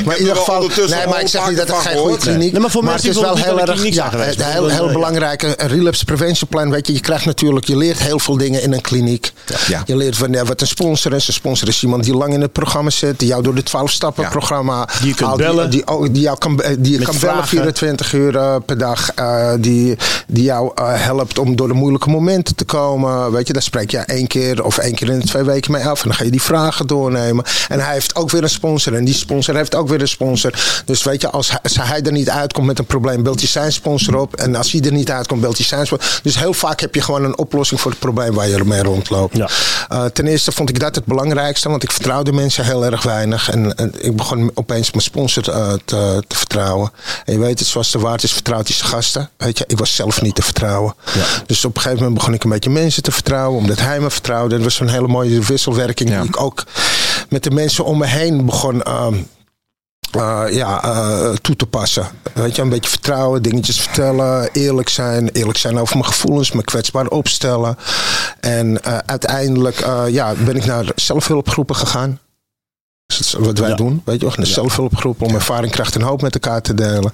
maar in ieder geval, nee, maar ik zeg niet dat het geen goede kliniek Nee, maar voor mensen het is wel heel de erg, ja, geweest, heel, heel ja. belangrijke een relapse prevention plan. Weet je, je krijgt natuurlijk, je leert heel veel dingen in een kliniek. Ja. Je leert wanneer wat een sponsor is. Een sponsor is iemand die lang in het programma zit, die jou door het 12 stappen Ja. programma Die je kunt haalt, bellen. die, die, jou kan, eh, die je kan bellen vragen. 24 uur eh, per dag, eh, die, die jou helpt om door de moeilijke momenten te komen. Weet je, daar spreek je één keer of één keer in de twee weken mee af en dan ga je die vragen doornemen. En hij heeft ook weer een sponsor en die sponsor heeft ook weer een sponsor. Dus weet je, als hij, als hij er niet uitkomt met een probleem, belt hij zijn sponsor op. En als hij er niet uitkomt, belt hij zijn sponsor. Dus heel vaak heb je gewoon een oplossing voor het probleem waar je ermee rondloopt. Ja. Eh, ten eerste vond ik dat het belangrijkste, want ik vertrouwde mensen heel erg weinig. En, en ik begon opeens mijn sponsor eh, te, te vertrouwen. En je weet het, zoals de waard is, vertrouwt hij zijn gasten. Weet je, ik was zelf niet te vertrouwen. Dus op een gegeven moment begon ik een beetje mensen te vertrouwen, omdat hij me vertrouwde. Dat was een hele mooie wisselwerking Ja. die ik ook met de mensen om me heen begon. ehm, eh, ja, eh, toe te passen. Weet je, een beetje vertrouwen, dingetjes vertellen, eerlijk zijn. Eerlijk zijn over mijn gevoelens, me kwetsbaar opstellen. En eh, uiteindelijk ja, ben ik naar zelfhulpgroepen gegaan. Is wat wij Ja. doen, weet je wel. Een zelfhulpgroep om ervaring, kracht en hoop met elkaar te delen.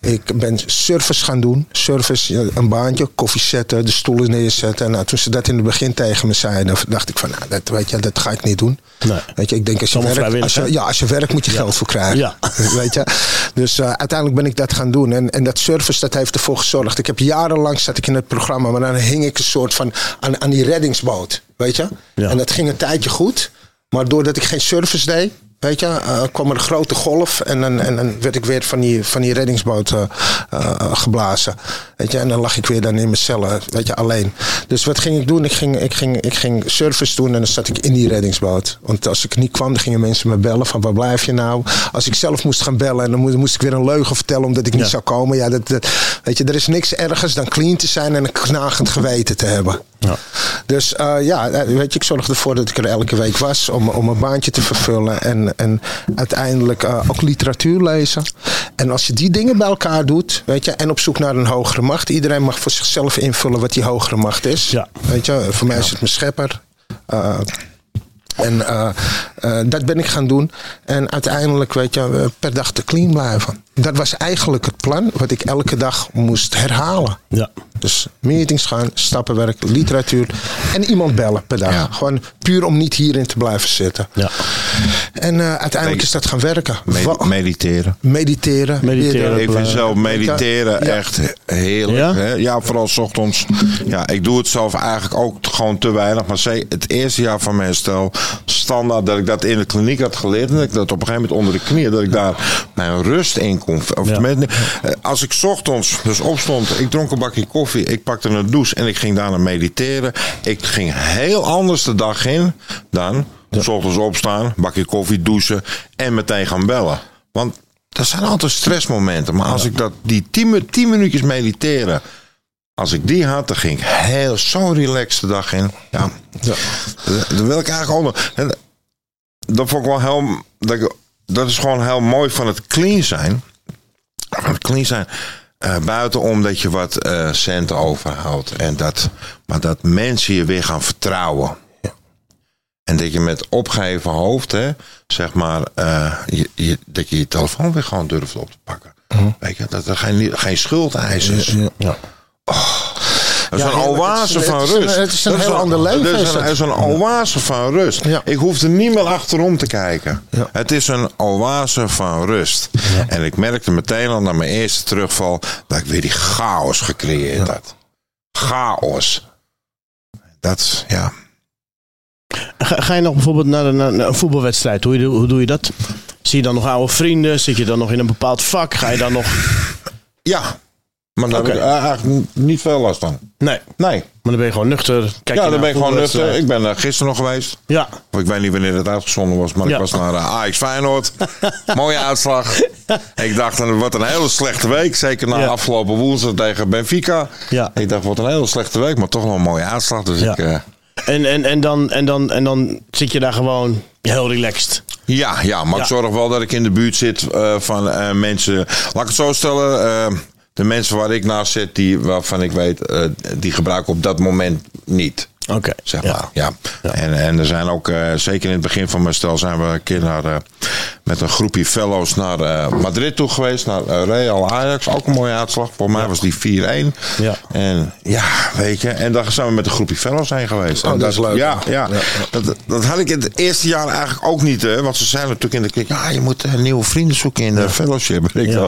Ik ben service gaan doen. Service, ja, een baantje, koffie zetten, de stoelen neerzetten. Nou, toen ze dat in het begin tegen me zeiden, dacht ik van, nou, dat, weet je, dat ga ik niet doen. Nee. Weet je, ik denk als je, werkt, als je, ja, als je werkt moet je geld voor krijgen. Ja. (laughs) Weet je? Dus eh, uiteindelijk ben ik dat gaan doen. En, en dat service dat heeft ervoor gezorgd. Ik heb jarenlang zat ik in het programma, maar dan hing ik een soort van aan, aan die reddingsboot. Weet je? Ja. En dat ging een tijdje goed. Maar doordat ik geen service deed, weet je, eh, kwam er een grote golf. En dan, en dan werd ik weer van die, van die reddingsboot eh, eh, geblazen. Weet je, en dan lag ik weer dan in mijn cellen, weet je, alleen. Dus wat ging ik doen? Ik ging, ik ging, ik ging service doen en dan zat ik in die reddingsboot. Want als ik niet kwam, dan gingen mensen me bellen van waar blijf je nou? Als ik zelf moest gaan bellen en dan moest, moest ik weer een leugen vertellen omdat ik niet Ja. zou komen. Ja, dat, dat, weet je, er is niks ergers dan clean te zijn en een knagend geweten te hebben. Ja. Dus eh, ja, eh, weet je, ik zorgde ervoor dat ik er elke week was om, om een baantje te vervullen. En, en uiteindelijk eh, ook literatuur lezen. En als je die dingen bij elkaar doet, weet je, en op zoek naar een hogere macht. Iedereen mag voor zichzelf invullen wat die hogere macht is. Ja. Weet je, voor mij is het mijn schepper. Eh, en eh, eh, dat ben ik gaan doen. En uiteindelijk, weet je, per dag te clean blijven. Dat was eigenlijk het plan wat ik elke dag moest herhalen. Ja. Dus meetings gaan, stappenwerk, literatuur en iemand bellen per dag. Ja. Gewoon puur om niet hierin te blijven zitten. Ja. En eh, uiteindelijk is dat gaan werken. Med- mediteren. mediteren. Mediteren. Ik vind zelf mediteren Ja. echt heerlijk. Ja? Ja? ja, vooral 's ochtends. Ja, ik doe het zelf eigenlijk ook gewoon te weinig. Maar zei, het eerste jaar van mijn herstel, standaard dat ik dat in de kliniek had geleerd. En dat ik dat op een gegeven moment onder de knieën, dat ik daar mijn rust in kon. Of Ja. tenminste, eh, als ik ochtends dus opstond, ik dronk een bakje koffie, ik pakte een douche en ik ging daarna mediteren. Ik ging heel anders de dag in dan s ochtends opstaan, bakje koffie, douchen en meteen gaan bellen. Want dat zijn altijd stressmomenten. Maar als ik dat, die tien, mi- tien minuutjes mediteren, als ik die had, dan ging ik heel zo'n relaxed de dag in. Ja. Dan wil ik eigenlijk onder. En dat vond ik wel heel. Dat, dat is gewoon heel mooi van het clean zijn. Van het clean zijn. eh, buiten omdat je wat eh, centen overhoudt. En dat, maar dat mensen je weer gaan vertrouwen. En dat je met opgeheven hoofd, hè, zeg maar, eh, je, je, dat je je telefoon weer gewoon durft op te pakken. Weet je, dat er geen, geen schuldeis is. Ja. Dat is een oase Het van het is rust. het is een Dat heel ander leven, Dat is een, het. het is een oase van rust. Ja. Ik hoef er niet meer achterom te kijken. Ja. Het is een oase van rust. En ik merkte meteen al na mijn eerste terugval dat ik weer die chaos gecreëerd had. Chaos. Dat, ja. Ga, ga je nog bijvoorbeeld naar, een- naar een voetbalwedstrijd? Hoe, hoe doe je dat? Zie je dan nog oude vrienden? Zit je dan nog in een bepaald vak? Ga je dan nog... Ja, maar daar heb ik eh, eigenlijk niet veel last van. Nee, Nee. maar dan ben je gewoon nuchter. Kijk ja, dan ben ik gewoon nuchter. voetbalwedstrijd. Ik ben eh, gisteren nog geweest. Ja, Of ik weet niet wanneer het uitgezonden was, maar Ja. ik was naar eh, Ajax Feyenoord. (laughs) Mooie uitslag. ik dacht, het wordt een hele slechte week. Zeker na Ja. afgelopen woensdag tegen Benfica. Ja. Ik dacht, het wordt een hele slechte week, maar toch wel een mooie uitslag. Dus Ja. ik... eh, en, en, en, dan, en, dan, en dan zit je daar gewoon heel relaxed. Ja, ja, maar Ja. ik zorg wel dat ik in de buurt zit eh, van eh, mensen. Laat ik het zo stellen. eh, de mensen waar ik naast zit, die, waarvan ik weet, eh, die gebruiken op dat moment niet. Oké. Zeg maar. Ja. En, en er zijn ook, eh, zeker in het begin van mijn stel, zijn we een keer naar, eh, met een groepje fellows naar eh, Madrid toe geweest. Naar eh, Real Ajax. Ook een mooie uitslag. Voor mij was die 4-1. Ja. En ja, weet je. En daar zijn we met een groepje fellows heen geweest. Oh, En dat is leuk. Ja, ja. Dat, dat had ik in het eerste jaar eigenlijk ook niet. Hè, want ze zeiden natuurlijk in de klik, ja, je moet eh, nieuwe vrienden zoeken in de fellowship. Ja.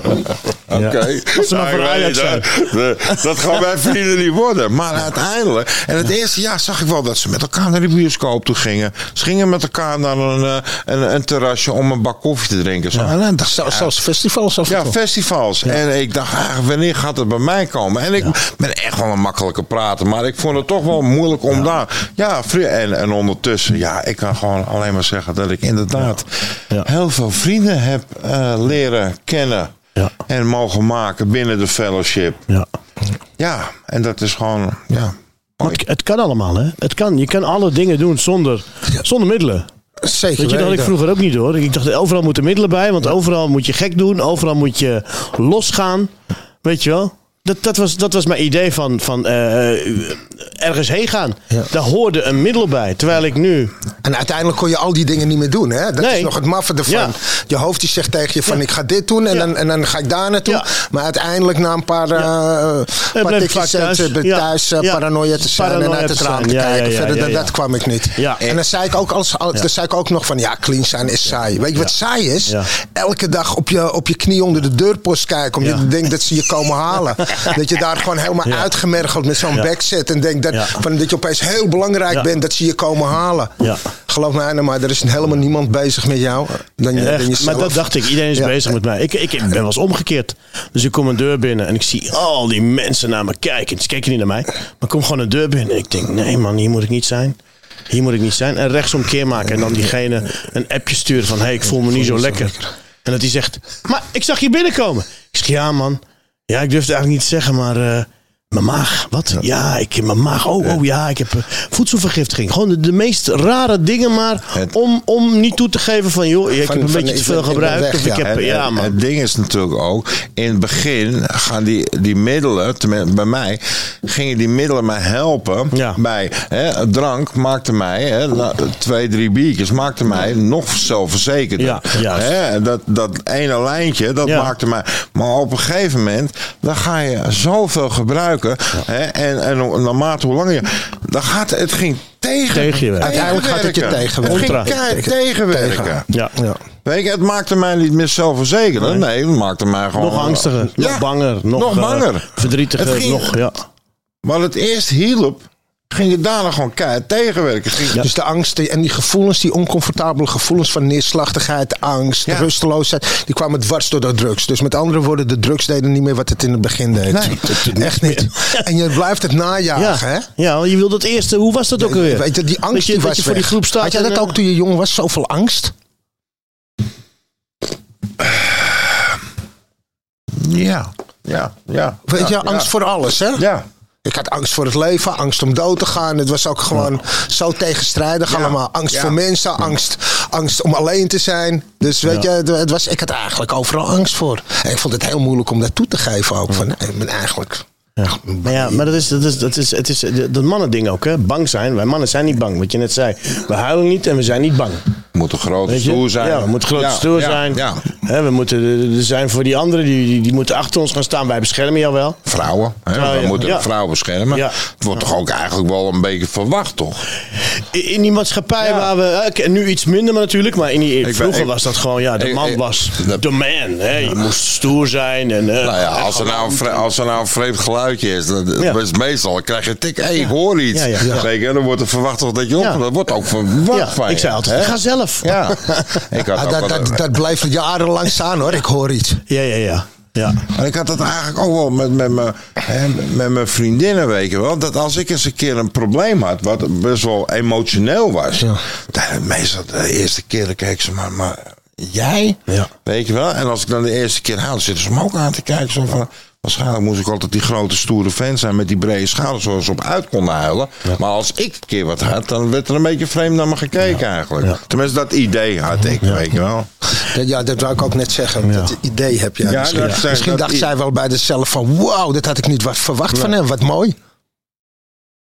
Oké. Maar Nou. De- Dat gaan mijn vrienden niet worden. Maar uiteindelijk, en het eerste jaar zag ik wel dat ze met elkaar naar de bioscoop toe gingen. Ze gingen met elkaar naar een, een, een terrasje om een bak koffie te drinken. Zo. Dacht ik, Zelfs, zelfs festivals af en ja, festivals. En ik dacht, ah, wanneer gaat het bij mij komen? En ik ben echt wel een makkelijke prater. Maar ik vond het toch wel moeilijk om daar... Ja, en, en ondertussen, ja, ik kan gewoon alleen maar zeggen dat ik inderdaad Ja. heel veel vrienden heb eh, leren kennen. Ja. En mogen maken binnen de fellowship. Ja. Ja, en dat is gewoon, ja. Maar Het, het kan allemaal, hè? Het kan. Je kan alle dingen doen zonder, zonder middelen. Zeker Weet je, dat had ik vroeger ook niet hoor. Ik dacht, overal moeten middelen bij, want overal moet je gek doen, overal moet je losgaan. Weet je wel? Dat, dat, was, dat was mijn idee van, van eh, ergens heen gaan. Ja. Daar hoorde een middel bij. Terwijl ik nu. En uiteindelijk kon je al die dingen niet meer doen. Hè? Dat Nee. is nog het maffe ervan. Ja. Je hoofd die zegt tegen je van Ja. ik ga dit doen en, Ja. dan, en dan ga ik daar naartoe. Ja. Maar uiteindelijk na een paar, eh tikjes vaak thuis. thuis, Ja. thuis eh, Ja. paranoia te zijn Paranoia en uit het raam te kijken. ja, Verder ja. dat kwam ik niet. Ja. En dan zei ik ook, als, als, dan zei ik ook nog van ja, clean zijn is saai. Weet je wat saai is? Ja. Elke dag op je, op je knie onder de deurpost kijken. Omdat Ja. je denkt dat ze je komen halen. (laughs) (laughs) dat je daar gewoon helemaal Ja. uitgemergeld met zo'n Ja. bek zit. En denkt dat, Ja. van, dat je opeens heel belangrijk Ja. bent dat ze je komen halen. Ja. Geloof mij nou maar, er is helemaal niemand bezig met jou dan, je, dan jezelf. maar dat dacht ik, iedereen is Ja. bezig met mij. Ik, ik ben wel eens omgekeerd. Dus ik kom een deur binnen en ik zie al die mensen naar me kijken. Ze keken niet naar mij, maar ik kom gewoon een deur binnen. En ik denk, nee man, hier moet ik niet zijn. Hier moet ik niet zijn. En rechtsomkeer maken. En dan diegene een appje sturen van, hé, hey, ik voel me niet zo lekker. En dat hij zegt, maar ik zag je binnenkomen. Ik zeg, ja man. Ja, ik durfde eigenlijk niet te zeggen, maar... mijn maag, wat? Ja, ik mijn maag. Oh, oh ja, ik heb eh, voedselvergiftiging. Gewoon de, de meest rare dingen, maar Het- om, om niet toe te geven van, joh, ik Van- heb een van, beetje te veel gebruikt. weg, of ik ja. heb, En, ja, man. het ding is natuurlijk ook, in het begin gaan die, die middelen, tenminste bij mij, gingen die middelen mij helpen Ja. bij hè, drank maakte mij, hè, twee, drie biertjes maakte mij nog zelfverzekerder. Ja, juist. Hè, dat, dat ene lijntje, dat Ja. maakte mij. Maar op een gegeven moment, dan ga je zoveel gebruiken. Hè, en, en naarmate hoe langer je, dan gaat het ging tegen. Tegen je werken. Uiteindelijk gaat het je tegenwerken. tegenwerken. Het ging tegenwerken. Ja. Ja. Weet je, het maakte mij niet meer zelfverzekerd. Nee. het maakte mij gewoon... Nog angstiger, nog banger, nog, nog eh, banger. verdrietiger, Het ging- nog, ja. Maar het eerst hielp, ging je daarna gewoon keihard tegenwerken. Ging, Dus de angst en die gevoelens, die oncomfortabele gevoelens van neerslachtigheid, angst, Ja. rusteloosheid, die kwamen dwars door de drugs. Dus met andere woorden, de drugs deden niet meer wat het in het begin deed. Nee. Echt niet. En je blijft het najagen, hè? Ja, ja, want je wilde het eerste. Hoe was dat ook alweer? Weet je, die angst je, die was je voor die groep staat. Had jij dat ook toen je jong was? Zoveel angst? ja, ja, ja. Weet ja, je, angst ja. voor alles, hè? Ja. Ik had angst voor het leven, angst om dood te gaan. Het was ook gewoon zo tegenstrijdig allemaal. Angst voor mensen, angst, angst om alleen te zijn. Dus weet je, het- het was, ik had eigenlijk overal angst voor. En ik vond het heel moeilijk om dat toe te geven ook. Van, nee, ik ben eigenlijk... Maar ja, maar dat is, dat is, dat is, het is de- dat mannending ook, hè? Bang zijn. Wij mannen zijn niet bang, wat je net zei. We huilen niet en we zijn niet bang. We moeten groot stoer zijn. Ja, we moeten groot Ja, stoer ja, zijn. Ja. We moeten er zijn voor die anderen, die, die, die moeten achter ons gaan staan. Wij beschermen jou wel. Vrouwen. Hè? We ja. moeten vrouwen beschermen. Ja. Het wordt toch ook eigenlijk wel een beetje verwacht, toch? In, in die maatschappij Ja. waar we, oké, nu iets minder maar natuurlijk, maar in die, Ik vroeger ben- ik- was dat gewoon, ja, de ik- man ik- was de man. Hè, je moest stoer zijn. En, eh, Nou ja, als er nou een, vre- als er nou een vreemd geluidje is, dat, Ja. dat is meestal dan krijg je een tik. Hé, ik hoor iets. Ja, ja, ja. Weet je, dan wordt er verwacht toch dat je op. Ja. Dat wordt ook verwacht ja, van je. ik zei altijd, hè? ga zelf. Ja. (laughs) ik had Ah, dat, dat, dat blijft jarenlang staan hoor, ik hoor iets. Ja, ja, ja. ja. En ik had dat eigenlijk ook wel met, met, mijn, hè, met mijn vriendinnen, weet je wel. Dat als ik eens een keer een probleem had, wat best wel emotioneel was. Ja. Dan, meestal de eerste keer dan keek ze maar, maar jij? Ja. Weet je wel? En als ik dan de eerste keer haal, dan zitten ze me ook aan te kijken. Zo van, waarschijnlijk moest ik altijd die grote stoere fan zijn met die brede schouders, zoals ze op uit konden huilen. Maar als ik een keer wat had, dan werd er een beetje vreemd naar me gekeken eigenlijk. Tenminste, dat idee had ik, weet je wel. Ja, dat wou ik ook net zeggen. Dat idee heb je. Ja, misschien dat misschien dat dacht zij wel bij zichzelf van... Wauw, dat had ik niet wat verwacht van hem. Wat mooi.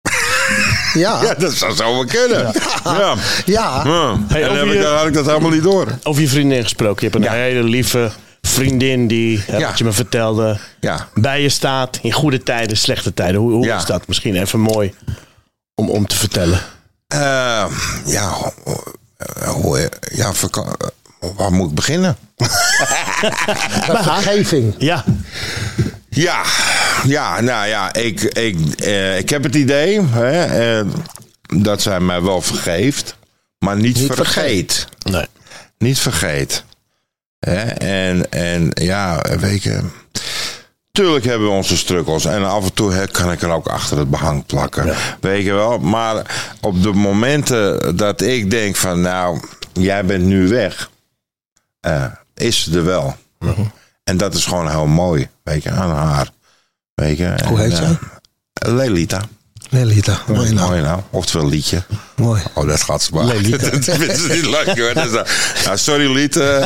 (laughs) ja. Ja, dat zou zo wel kunnen. Ja. Ja. Ja. Hey, en heb ik, dan had ik dat helemaal niet door. Over je vriendin gesproken. Je hebt een Ja. hele lieve vriendin die, Ja. wat je me vertelde, Ja. bij je staat in goede tijden, slechte tijden. Hoe, hoe Ja. is dat? Misschien even mooi om, om te vertellen. Eh, ja, eh, hoe, ja vaka- eh, waar moet ik beginnen? (laughs) Vergeving. Ja, Ja, ja nou ja, ik, ik, eh, ik heb het idee hè, eh, dat zij mij wel vergeeft, maar niet, Niet vergeet. nee. Niet vergeet. Hè? En, en ja, weet je. Tuurlijk hebben we onze struggles. En af en toe hè, kan ik er ook achter het behang plakken. Weet je wel. Maar op de momenten dat ik denk van nou, jij bent nu weg. eh, is ze er wel. Mhm. En dat is gewoon heel mooi. Weet je, aan haar. Weet je. Hoe heet zij? eh, Lelita. Nee. Mooi naam. Mooi nou. Oftewel liedje. Mooi. Oh, dat gaat ze maar. Lelita. (laughs) dat ze niet leuk hoor. Dat is dan- nou, sorry Liet. (laughs) eh.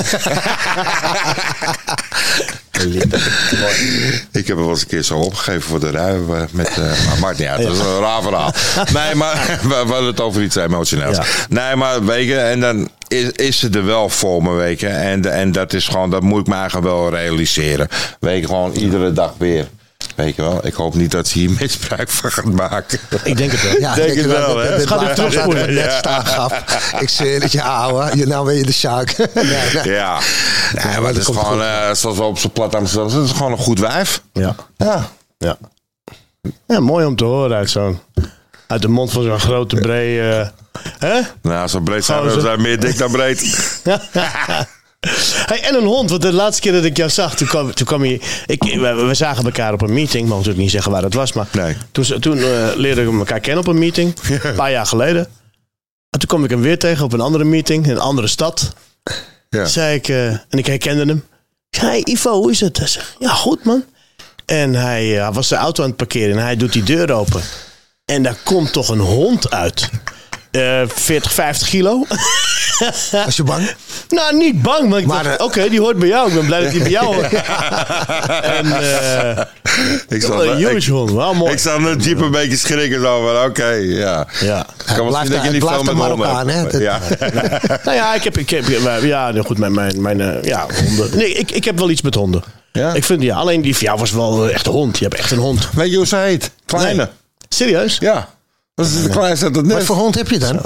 Ik heb er wel eens een keer zo opgegeven voor de rui. eh, Met, eh, maar maakt niet uit, dat is een raar verhaal. Nee, maar (laughs) we, hadden het over iets emotioneels. Ja. Nee, maar je, en dan is, is ze er wel voor me, je. En, en dat is gewoon, dat moet ik me eigenlijk wel realiseren. Je, gewoon iedere dag weer. Weet je wel, ik hoop niet dat ze hier (laughs) misbruik van gaat maken. Ik denk het wel. Ja, Denk denk het wel, dat- hè? dat- dat altijd net staan gaf. Ik zweer het je, ouwe. Je, nou ben je de Sjaak. (laughs) nee, nee. Ja, nee, maar dat het is komt gewoon, eh, zoals we op zijn plat Amsterdam zeggen, het is gewoon een goed wijf. Ja. Ja. Ja. ja, mooi om te horen uit zo'n... Uit de mond van zo'n grote, brede... hè? Nou, zo breed zijn we zijn meer dik dan breed. (laughs) Hey, en een hond, want de laatste keer dat ik jou zag, toen kwam, toen kwam je. Ik, we, we zagen elkaar op een meeting, mogen natuurlijk niet zeggen waar het was, maar. Nee. Toen, toen eh, leerden we elkaar kennen op een meeting, (laughs) een paar jaar geleden. En toen kwam ik hem weer tegen op een andere meeting, in een andere stad. Ja. Zei ik, eh, en ik herkende hem. Ik zei, hey, Ivo, hoe is het? Hij zegt, ja, goed man. En hij eh, was zijn auto aan het parkeren en hij doet die deur open. En daar komt toch een hond uit. Eh 40, 50 kilo. (laughs) Was je bang? Nou, niet bang, maar ik Maar, dacht, eh, oké, die hoort bij jou. Ik ben blij dat die bij jou hoort. (laughs) en eh Ik zal, een huge hond, wel mooi. ik zal de jeep een beetje schrikken zo van, oké, ja. ja. Ik kan zien dat je niet veel met een honden hebt. hè? Ja. (laughs) Nou ja, ik heb, ik heb ja, goed, mijn, mijn, mijn eh, ja, honden. Nee, ik, ik heb wel iets met honden. Ja? Ik vind, ja, alleen die van jou was wel echt een hond. Je hebt echt een hond. Weet je hoe ze heet? Kleine. Nee. Serieus? Ja. Dat is kleinste het Wat net. voor hond heb je dan?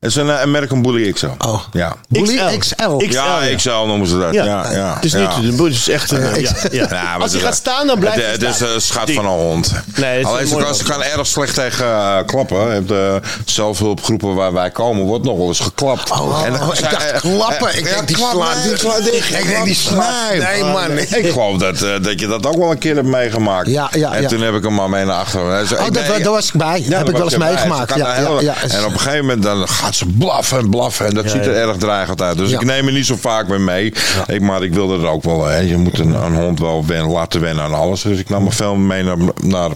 Het is een eh, American Bully XL. Oh. Ja. Bully XL. XL, Ja, ja. XL noemen ze dat. Ja. Ja, ja, Het is ja. niet, de boer is echt een, ja, ja. (laughs) Ja, Als hij het- gaat staan, dan blijft het, hij het is een schat Die- van een hond. Nee, het is Alleen een ze kan, ze kan erg slecht tegen eh, klappen. Je hebt de zelfhulpgroepen waar wij komen, wordt nog wel eens geklapt. Oh, oh, dan- oh, ik dacht eh, klappen. eh, Ik ja, denk die klappen, slaat. die slaat dicht. Ik denk die slaat. Nee, man. Ik geloof dat, eh, dat je dat ook wel een keer hebt meegemaakt. Ja, ja, en ja. toen heb ik hem maar mee naar achteren. Oh, daar was ik bij. Ja, heb ik wel eens meegemaakt. Ja, ja, ja. En op een gegeven moment dan gaat ze blaffen en blaffen. En dat ziet er erg dreigend uit. Dus ik neem er niet zo vaak mee mee. Ik, maar ik wilde er ook wel. Hè. Je moet een, een hond wel wen, laten wennen aan alles. Dus ik nam me veel mee naar, naar,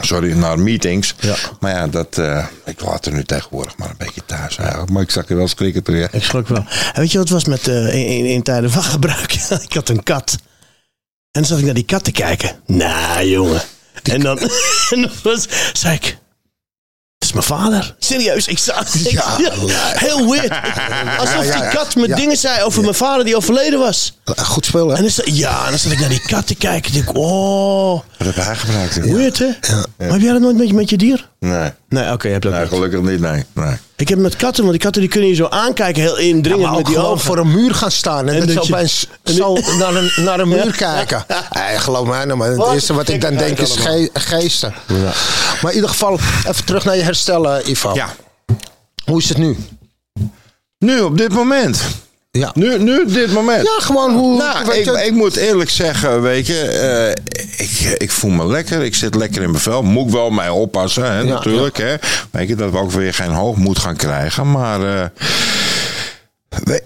sorry, naar meetings. Ja. Maar ja, dat, eh, ik laat er nu tegenwoordig maar een beetje thuis eigenlijk. Maar ik zag er wel schrikken terug. Ik schrok wel. En weet je wat het was met, eh, in, in, in tijden van gebruik? (laughs) ik had een kat. En dan zat ik naar die kat te kijken. Nou, jongen. En dan, (laughs) en dan was, zei ik... is mijn vader. Serieus, ik zag (laughs) Ja, Heel weird. Alsof die kat me ja. dingen zei over mijn vader die overleden was. Goed spul, hè? En dan, ja, en dan zat ik naar die kat te kijken. En ik, oh, Wat heb jij gebruikt? weird hè? Maar heb jij dat nooit met je, met je dier? Nee. Nee, oké, je hebt dat gelukkig niet, nee. nee. Ik heb met katten, want die katten die kunnen je zo aankijken, heel indringend maar met die gewoon ogen. voor een muur gaan staan en, En dat dat zo je- opeens zo (laughs) naar een, naar een muur Ja. kijken. Nee, geloof mij nou, maar het Wat eerste wat ik dan denk is ge- geesten. Maar in ieder geval, even terug naar je herstel, eh, Ivo. Ja. Hoe is het nu? Nu, op dit moment. Ja, Nu, nu dit moment. ja gewoon hoe... Nou, weet ik, ik moet eerlijk zeggen, weet je, eh, ik, ik voel me lekker. Ik zit lekker in mijn vel. Moet ik wel mij oppassen, hè, natuurlijk. Hè. Weet je, dat we ook weer geen hoogmoed gaan krijgen. Maar eh,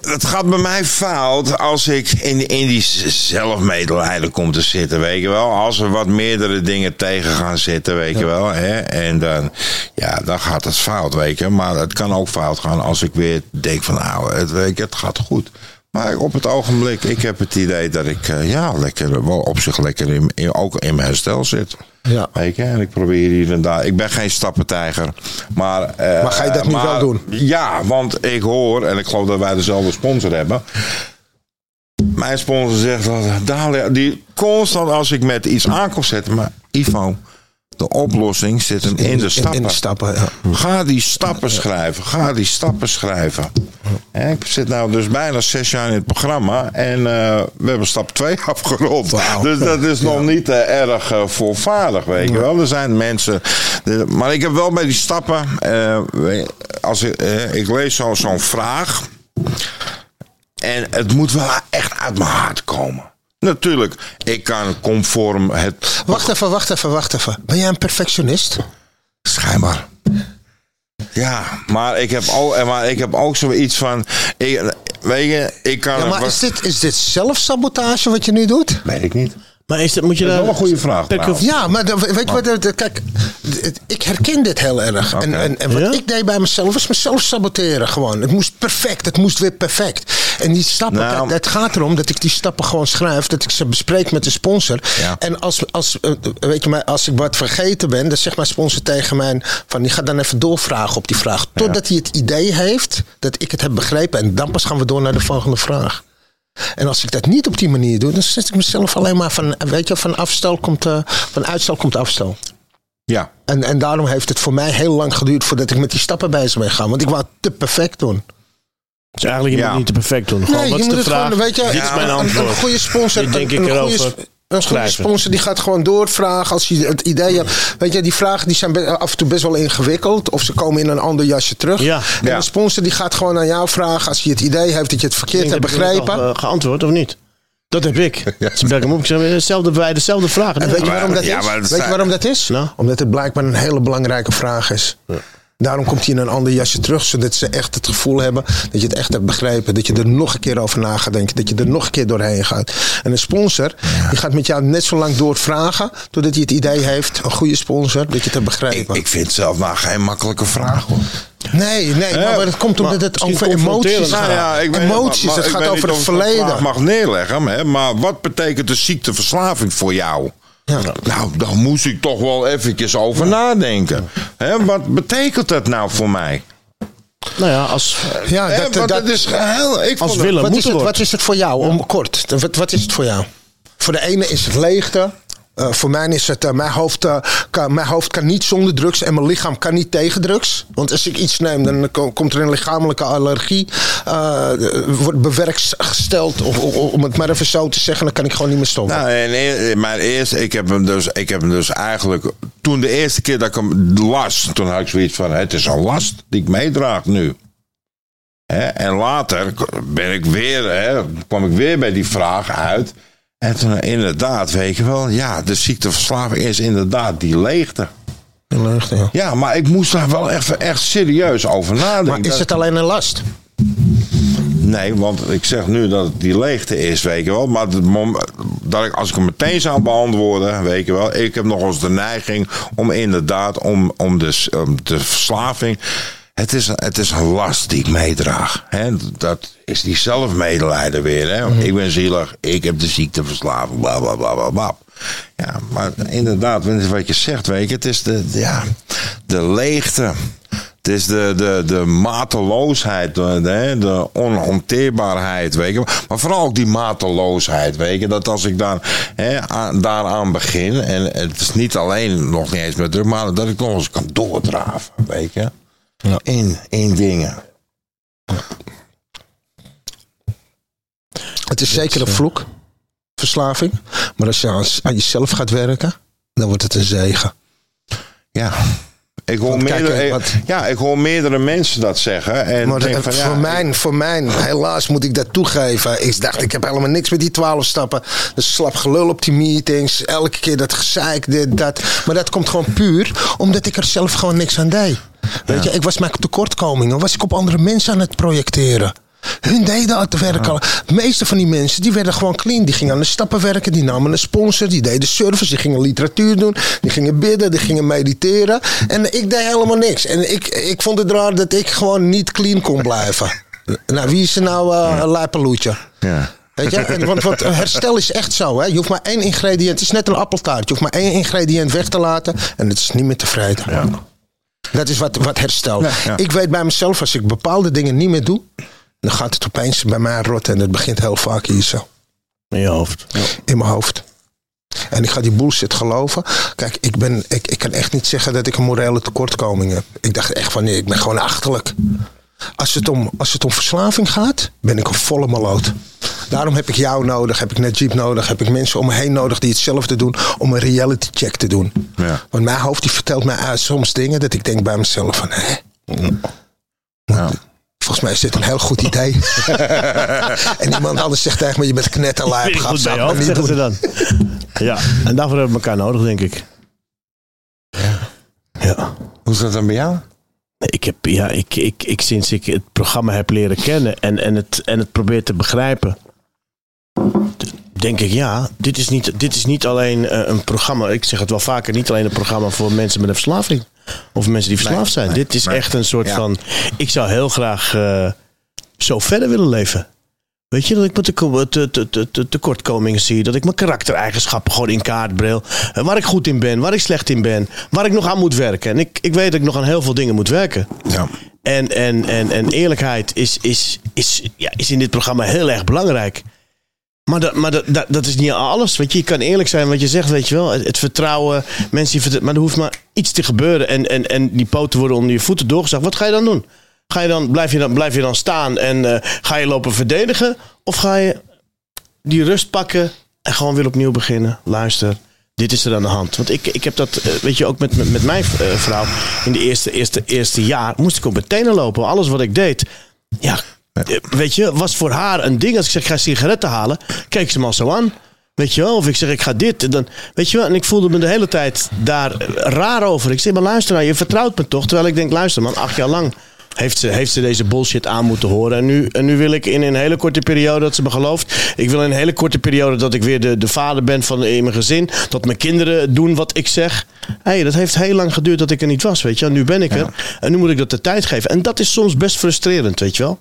het gaat bij mij fout als ik in, in die zelfmedelijden kom te zitten, weet je wel. Als er wat meerdere dingen tegen gaan zitten, weet je wel. Hè. En dan, ja, dan gaat het fout, weet je. Maar het kan ook fout gaan als ik weer denk van, nou, het, weet je, het gaat goed. Maar op het ogenblik, ik heb het idee dat ik eh, ja, lekker, wel op zich lekker in, in- ook in mijn herstel zit. Ja. Weet je, en ik probeer hier en daar. Ik ben geen stappentijger. Maar, eh, Maar ga je dat nu maar- wel doen? Ja, want ik hoor, en ik geloof dat wij dezelfde sponsor hebben. Mijn sponsor zegt dat Dalia, die constant als ik met iets aan kom zetten. Maar Ivo, de oplossing zit hem in de stappen. In de stappen, ja. Ga die stappen schrijven. Ga die stappen schrijven. Ik zit nou dus bijna zes jaar in het programma. En eh, we hebben stap 2 (laughs) afgerond. Dus dat is nog niet eh, erg eh, voorvaardig, weet je wel. Er zijn mensen... de- maar ik heb wel bij die stappen... als ik, ik lees zo- zo'n vraag... En het moet wel echt uit mijn hart komen. Natuurlijk, ik kan conform het... Wacht even, wacht even, wacht even. Ben jij een perfectionist? Schijnbaar. Ja, maar ik heb ook, maar ik heb ook zoiets van. Ik, weet je, ik kan. Ja, maar is dit, is dit zelfsabotage wat je nu doet? Weet ik niet. Maar is dat, moet je Dat is daar... wel een goede vraag. Ja, maar weet je wat? Kijk, ik herken dit heel erg. En, en, en wat Ja? ik deed bij mezelf was mezelf saboteren gewoon. Het moest perfect, het moest weer perfect. En die stappen, Nou. kijk, het gaat erom dat ik die stappen gewoon schrijf, dat ik ze bespreek met de sponsor. Ja. En als, als, eh, weet je, maar als ik wat vergeten ben, dan zegt mijn sponsor tegen mij van, die gaat dan even doorvragen op die vraag. Totdat hij het idee heeft dat ik het heb begrepen. En dan pas gaan we door naar de volgende vraag. En als ik dat niet op die manier doe, dan zet ik mezelf alleen maar van, weet je, van afstel komt, eh, van uitstel komt afstel. Ja. En, en daarom heeft het voor mij heel lang geduurd voordat ik met die stappen bezig ben gegaan. Want ik wou het te perfect doen. Dus eigenlijk je Ja. moet niet te perfect doen. Gewoon, Nee, wat je is moet de het vraag? gewoon, weet je, Dit is Ja, mijn een- antwoord. Een, goede sponsor. Denk een, ik een erover goede, een goede sponsor die gaat gewoon doorvragen als hij het idee hebt. Weet je, die vragen die zijn af en toe best wel ingewikkeld. Of ze komen in een ander jasje terug. Ja. En Ja. een sponsor die gaat gewoon aan jou vragen als hij het idee heeft dat je het verkeerd hebt begrepen. het al, eh, geantwoord of niet? Dat heb ik. (laughs) Dus bel ik hem op. Dezelfde, bij dezelfde vragen. En weet je waarom dat ja, is? Weet je waarom dat is? Nou? Omdat het blijkbaar een hele belangrijke vraag is. Daarom komt hij in een ander jasje terug, zodat ze echt het gevoel hebben dat je het echt hebt begrepen. Dat je er nog een keer over na gaat denken. Dat je er nog een keer doorheen gaat. En een sponsor, die gaat met jou net zo lang doorvragen, totdat hij het idee heeft, een goede sponsor, dat je het hebt Ik, begrepen. ik vind het zelf nou geen makkelijke vraag hoor. nee, nee, maar, maar het komt omdat het over emoties Nou gaat. ja, ik weet- emoties, maar- maar het ik gaat over het of ik verleden. mag neerleggen, hè, maar wat betekent de ziekteverslaving voor jou? Ja. Nou, daar moest ik toch wel eventjes over nadenken. Hè, wat betekent dat nou voor mij? Nou ja, als... Ja, Hè, dat, dat, is heel... Ik Als vond het- Willem wat, moet is het, wat is het voor jou? Om kort. Wat, wat is het voor jou? Voor de ene is het leegte. Eh, voor mij is het, eh, mijn, hoofd, eh, kan, mijn hoofd kan niet zonder drugs en mijn lichaam kan niet tegen drugs. Want als ik iets neem, dan ko- komt er een lichamelijke allergie. wordt bewerkstelligd, of, om het maar even zo te zeggen, dan kan ik gewoon niet meer stoppen. Nou, en e- maar eerst, ik heb hem dus, ik heb hem dus eigenlijk, toen de eerste keer dat ik hem las, toen had ik zoiets van, het is een last die ik meedraag nu. En later ben ik weer, kwam ik weer bij die vraag uit. En toen inderdaad, weet je wel, ja, de ziekteverslaving is inderdaad die leegte. Leegte, ja. Ja, maar ik moest daar wel even echt serieus over nadenken. Maar is het alleen een last? Nee, want ik zeg nu dat het die leegte is, weet je wel. Maar dat ik, als ik hem meteen zou beantwoorden, weet je wel. Ik heb nog eens de neiging om inderdaad, om, om, de, de verslaving. Het is, het is een last die ik meedraag. Hè? Dat is die zelfmedelijden weer. Hè? Ik ben zielig, ik heb de ziekteverslaving, bla bla bla bla bla. Ja, maar inderdaad, wat je zegt, weet je, het is de, ja, de leegte. Het is de, de, de mateloosheid, de, de, onhanteerbaarheid, weet je. Maar vooral ook die mateloosheid, weet je. Dat als ik hè, aan, daaraan begin, en het is niet alleen, nog niet eens met druk, maar dat ik nog eens kan doordraven, weet je. Ja. In, in dingen. Het is zeker een vloek, verslaving. Maar als je aan, aan jezelf gaat werken, dan wordt het een zegen. Ja. Ik hoor, meerdere, eh, wat- ja, ik hoor meerdere mensen dat zeggen. En Maar voor, mijn, voor mijn, helaas moet ik dat toegeven. Ik dacht, ik heb helemaal niks met die twaalf stappen. Dat slap gelul op die meetings. Elke keer dat gezeik, dit, dat. Maar dat komt gewoon puur omdat ik er zelf gewoon niks aan deed. Weet je, ik was mijn tekortkomingen. Was ik op andere mensen aan het projecteren. Hun deden het werk al. De meeste van die mensen die werden gewoon clean. Die gingen aan de stappen werken. Die namen een sponsor. Die deden service. Die gingen literatuur doen. Die gingen bidden. Die gingen mediteren. En ik deed helemaal niks. En ik, ik vond het raar dat ik gewoon niet clean kon blijven. (laughs) Nou, wie is er nou eh, een lijpeloetje? Ja. Weet je? En, want, want herstel is echt zo. Hè? Je hoeft maar één ingrediënt. Het is net een appeltaart. Je hoeft maar één ingrediënt weg te laten. En het is niet meer tevreden. Dat is wat, wat herstel. ja. Ik weet bij mezelf, als ik bepaalde dingen niet meer doe. Dan gaat het opeens bij mij rotten. En dat begint heel vaak hier zo. In je hoofd. In mijn hoofd. En ik ga die bullshit geloven. Kijk, ik, ben, ik, ik kan echt niet zeggen dat ik een morele tekortkoming heb. Ik dacht echt van nee, ik ben gewoon achterlijk. Als het om, als het om verslaving gaat, ben ik een volle maloot. Daarom heb ik jou nodig, heb ik Najib nodig, heb ik mensen om me heen nodig die hetzelfde doen om een reality check te doen. Ja. Want mijn hoofd die vertelt mij soms dingen dat ik denk bij mezelf van hè, Ja. Volgens mij is dit een heel goed idee. (laughs) en iemand anders zegt tegen me, je bent knetterlijp, ga het hoofd, niet zeggen doen. ze dan. Ja, en daarvoor hebben we elkaar nodig, denk ik. Ja. Hoe is dat dan bij jou? Nee, Ik heb, ja, ik, ik, ik, sinds ik het programma heb leren kennen en, en, het, en het probeer te begrijpen, denk ik, ja, dit is niet, dit is niet alleen eh, een programma. Ik zeg het wel vaker, niet alleen een programma voor mensen met een verslaving. Of mensen die verslaafd zijn. dit is nee. echt een soort Ja. van. Ik zou heel graag eh, zo verder willen leven. Weet je, dat ik mijn teko- te- te- te- te- tekortkomingen zie. Dat ik mijn karaktereigenschappen gewoon in kaart bril. En waar ik goed in ben, waar ik slecht in ben. Waar ik nog aan moet werken. En ik, ik weet dat ik nog aan heel veel dingen moet werken. Ja. En, en, en, en eerlijkheid is, is, is, ja, is in dit programma heel erg belangrijk. Maar, dat, maar dat, dat, is niet alles. Weet je, je kan eerlijk zijn wat je zegt, weet je wel. Het, vertrouwen, mensen. Maar er hoeft maar iets te gebeuren. En, en, en die poten worden onder je voeten doorgezakt. Wat ga je dan doen? Ga je dan, blijf, je dan, blijf je dan staan en eh, ga je lopen verdedigen? Of ga je die rust pakken en gewoon weer opnieuw beginnen? Luister, dit is er aan de hand. Want ik, ik heb dat, eh, weet je, ook met, met, met mijn eh, vrouw. In de eerste, eerste, eerste jaar moest ik op mijn tenen lopen. Alles wat ik deed, ja, eh, weet je, was voor haar een ding. Als ik zeg, ik ga sigaretten halen, keek ze me al zo aan. Weet je wel, of ik zeg, ik ga dit. Dan, weet je wel, en ik voelde me de hele tijd daar eh, raar over. Ik zeg, maar luister nou, je vertrouwt me toch? Terwijl ik denk, luister man, acht jaar lang heeft ze, heeft ze deze bullshit aan moeten horen. En nu, en nu wil ik in een hele korte periode dat ze me gelooft. Ik wil in een hele korte periode dat ik weer de, de vader ben van in mijn gezin. Dat mijn kinderen doen wat ik zeg. Hey, dat heeft heel lang geduurd dat ik er niet was, weet je. En nu ben ik er. En nu moet ik dat de tijd geven. En dat is soms best frustrerend, weet je wel.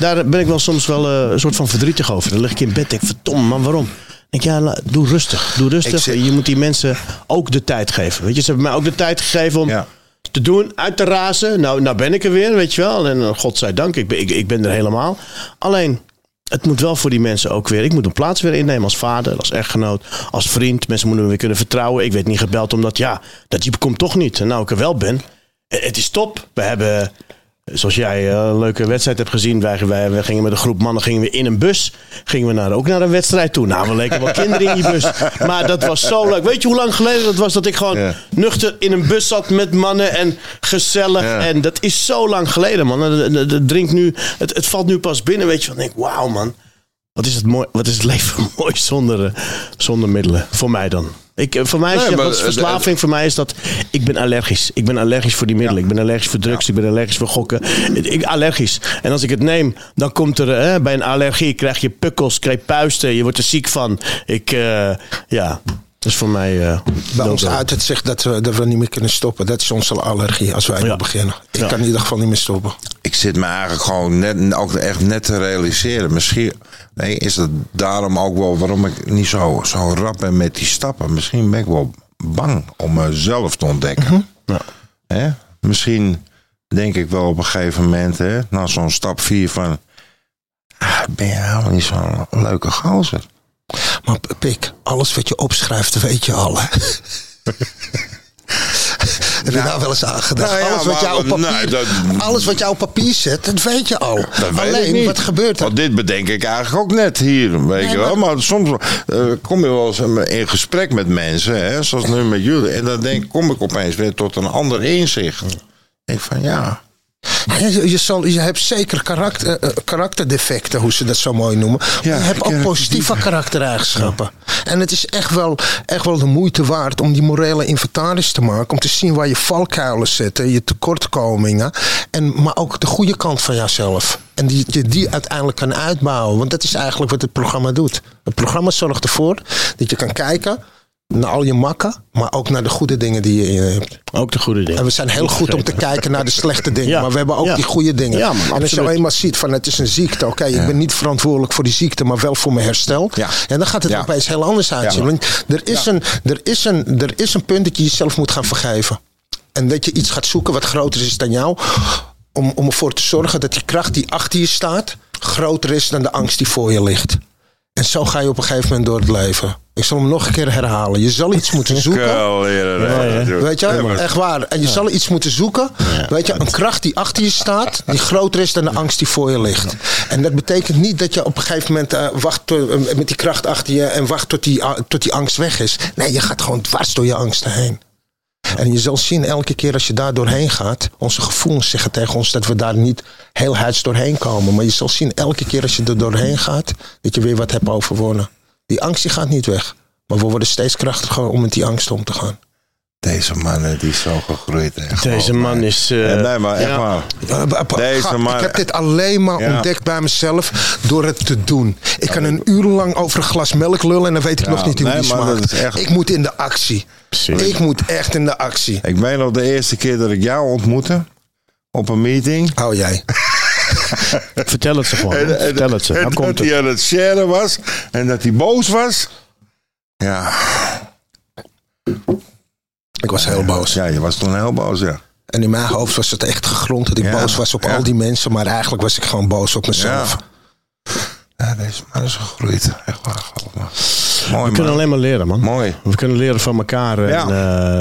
Daar ben ik wel soms wel eh, een soort van verdrietig over. Dan lig ik in bed en denk, verdomme man, waarom? Ik denk, ja, doe rustig. Doe rustig. Zeg- Je moet die mensen ook de tijd geven. Weet je, ze hebben mij ook de tijd gegeven om Ja. te doen, uit te razen. Nou, nou ben ik er weer, weet je wel. En uh, godzijdank, ik ben, ik, ik ben er helemaal. Alleen, het moet wel voor die mensen ook weer. Ik moet een plaats weer innemen als vader, als echtgenoot, als vriend. Mensen moeten me weer kunnen vertrouwen. Ik werd niet gebeld omdat, ja, dat je komt toch niet. En nou ik er wel ben, eh, het is top. We hebben, zoals jij eh, een leuke wedstrijd hebt gezien. Wij, wij, wij gingen met een groep mannen gingen we in een bus. Gingen we naar, ook naar een wedstrijd toe. Nou, we leken wel kinderen in die bus. Maar dat was zo leuk. Weet je hoe lang geleden dat was dat ik gewoon Ja. nuchter in een bus zat met mannen en gezellig. Ja. En dat is zo lang geleden, man. Het drinkt nu, het, het valt nu pas binnen, weet je. Van, denk, wauw, man. Wat is het, mooi, wat is het leven (laughs) mooi zonder, eh, zonder middelen? Voor mij dan. Ik, eh, voor mij is, Nee, maar verslaving. Voor mij is dat, ik ben allergisch. Ik ben allergisch voor die middelen. Ik ben allergisch voor drugs. Ik ben allergisch voor gokken. Ik, allergisch. En als ik het neem, dan komt er, eh, bij een allergie krijg je pukkels, krijg je puisten. Je wordt er ziek van. Ik, eh, ja. Dat is voor mij... eh, Bij ons uit het zegt dat we, dat we niet meer kunnen stoppen. Dat is onze allergie als wij Ja. beginnen. Ik Ja. kan in ieder geval niet meer stoppen. Ik zit me eigenlijk gewoon net, ook echt net te realiseren. Misschien nee, is het daarom ook wel waarom ik niet zo, zo rap ben met die stappen. Misschien ben ik wel bang om mezelf te ontdekken. Ja. Hè? Misschien denk ik wel op een gegeven moment, hè, na zo'n stap 4 van... Ah, ben je helemaal niet zo'n leuke gozer. Maar Pik, alles wat je opschrijft, weet je al. Hè? (laughs) Heb je daar wel eens aan gedacht? Nou ja, alles, wat maar- jij op papier, dat- alles wat jij op papier zet, dat weet je al. Alleen, wat gebeurt er? Want dit bedenk ik eigenlijk ook net hier, weet Nee, je wel. maar- Maar soms eh, kom je wel eens in gesprek met mensen, hè, zoals nu met jullie. En dan denk, kom ik opeens weer tot een ander inzicht. Ik denk van Ja, Je, je, zal, je hebt zeker karakter, eh, karakterdefecten, hoe ze dat zo mooi noemen. Maar je hebt ook positieve karaktereigenschappen. En het is echt wel, echt wel de moeite waard om die morele inventaris te maken. Om te zien waar je valkuilen zitten, je tekortkomingen. En, maar ook de goede kant van jouzelf. En die je die uiteindelijk kan uitbouwen. Want dat is eigenlijk wat het programma doet. Het programma zorgt ervoor dat je kan kijken naar al je makken. Maar ook naar de goede dingen die je in je hebt. Ook de goede dingen. En we zijn heel goed om te kijken naar de slechte dingen. (laughs) Ja. Maar we hebben ook Ja. die goede dingen. Ja, man, en als je absoluut. eenmaal ziet van het is een ziekte. Oké, ik ben niet verantwoordelijk voor die ziekte, maar wel voor mijn herstel. Ja. En dan gaat het opeens heel anders uitzien. Want er is, een, er, is een, er is een punt dat je jezelf moet gaan vergeven. En dat je iets gaat zoeken wat groter is dan jou. Om, om ervoor te zorgen dat die kracht die achter je staat... groter is dan de angst die voor je ligt. En zo ga je op een gegeven moment door het leven. Ik zal hem nog een keer herhalen. Je zal iets moeten (laughs) zoeken. Weet je, echt waar. En je zal iets moeten zoeken. Weet je, een kracht die achter je staat, die groter is dan de angst die voor je ligt. En dat betekent niet dat je op een gegeven moment eh, wacht eh, met die kracht achter je en wacht tot die, tot die angst weg is. Nee, je gaat gewoon dwars door je angsten heen. En je zal zien, elke keer als je daar doorheen gaat, onze gevoelens zeggen tegen ons dat we daar niet heel huids doorheen komen. Maar je zal zien, elke keer als je er doorheen gaat, dat je weer wat hebt overwonnen. Die angst die gaat niet weg. Maar we worden steeds krachtiger om met die angst om te gaan. Deze man eh, die is zo gegroeid. hè, Deze man is... eh, Ja, nee, maar echt ja. maar- Deze man- ik heb dit alleen maar Ja. ontdekt bij mezelf door het te doen. Ik kan een uur lang over een glas melk lullen en dan weet ik Ja, nog niet hoe nee, die maar dat smaakt. is echt- Ik moet in de actie. Precies. Ik moet echt in de actie. Ik weet nog de eerste keer dat ik jou ontmoette op een meeting. Hou jij. (laughs) (laughs) Vertel het ze gewoon. En, en- Vertel het ze. en Nou dat komt hij het. aan het sharen was. En dat hij boos was. Ja, Ik was heel boos. ja je was toen heel boos, ja. En in mijn hoofd was het echt gegrond dat ik Ja, boos was op ja. al die mensen. Maar eigenlijk was ik gewoon boos op mezelf. Ja. Ja, deze man is gegroeid. Echt waar. Mooi We kunnen alleen maar leren, man. Mooi. We kunnen leren van elkaar en Ja.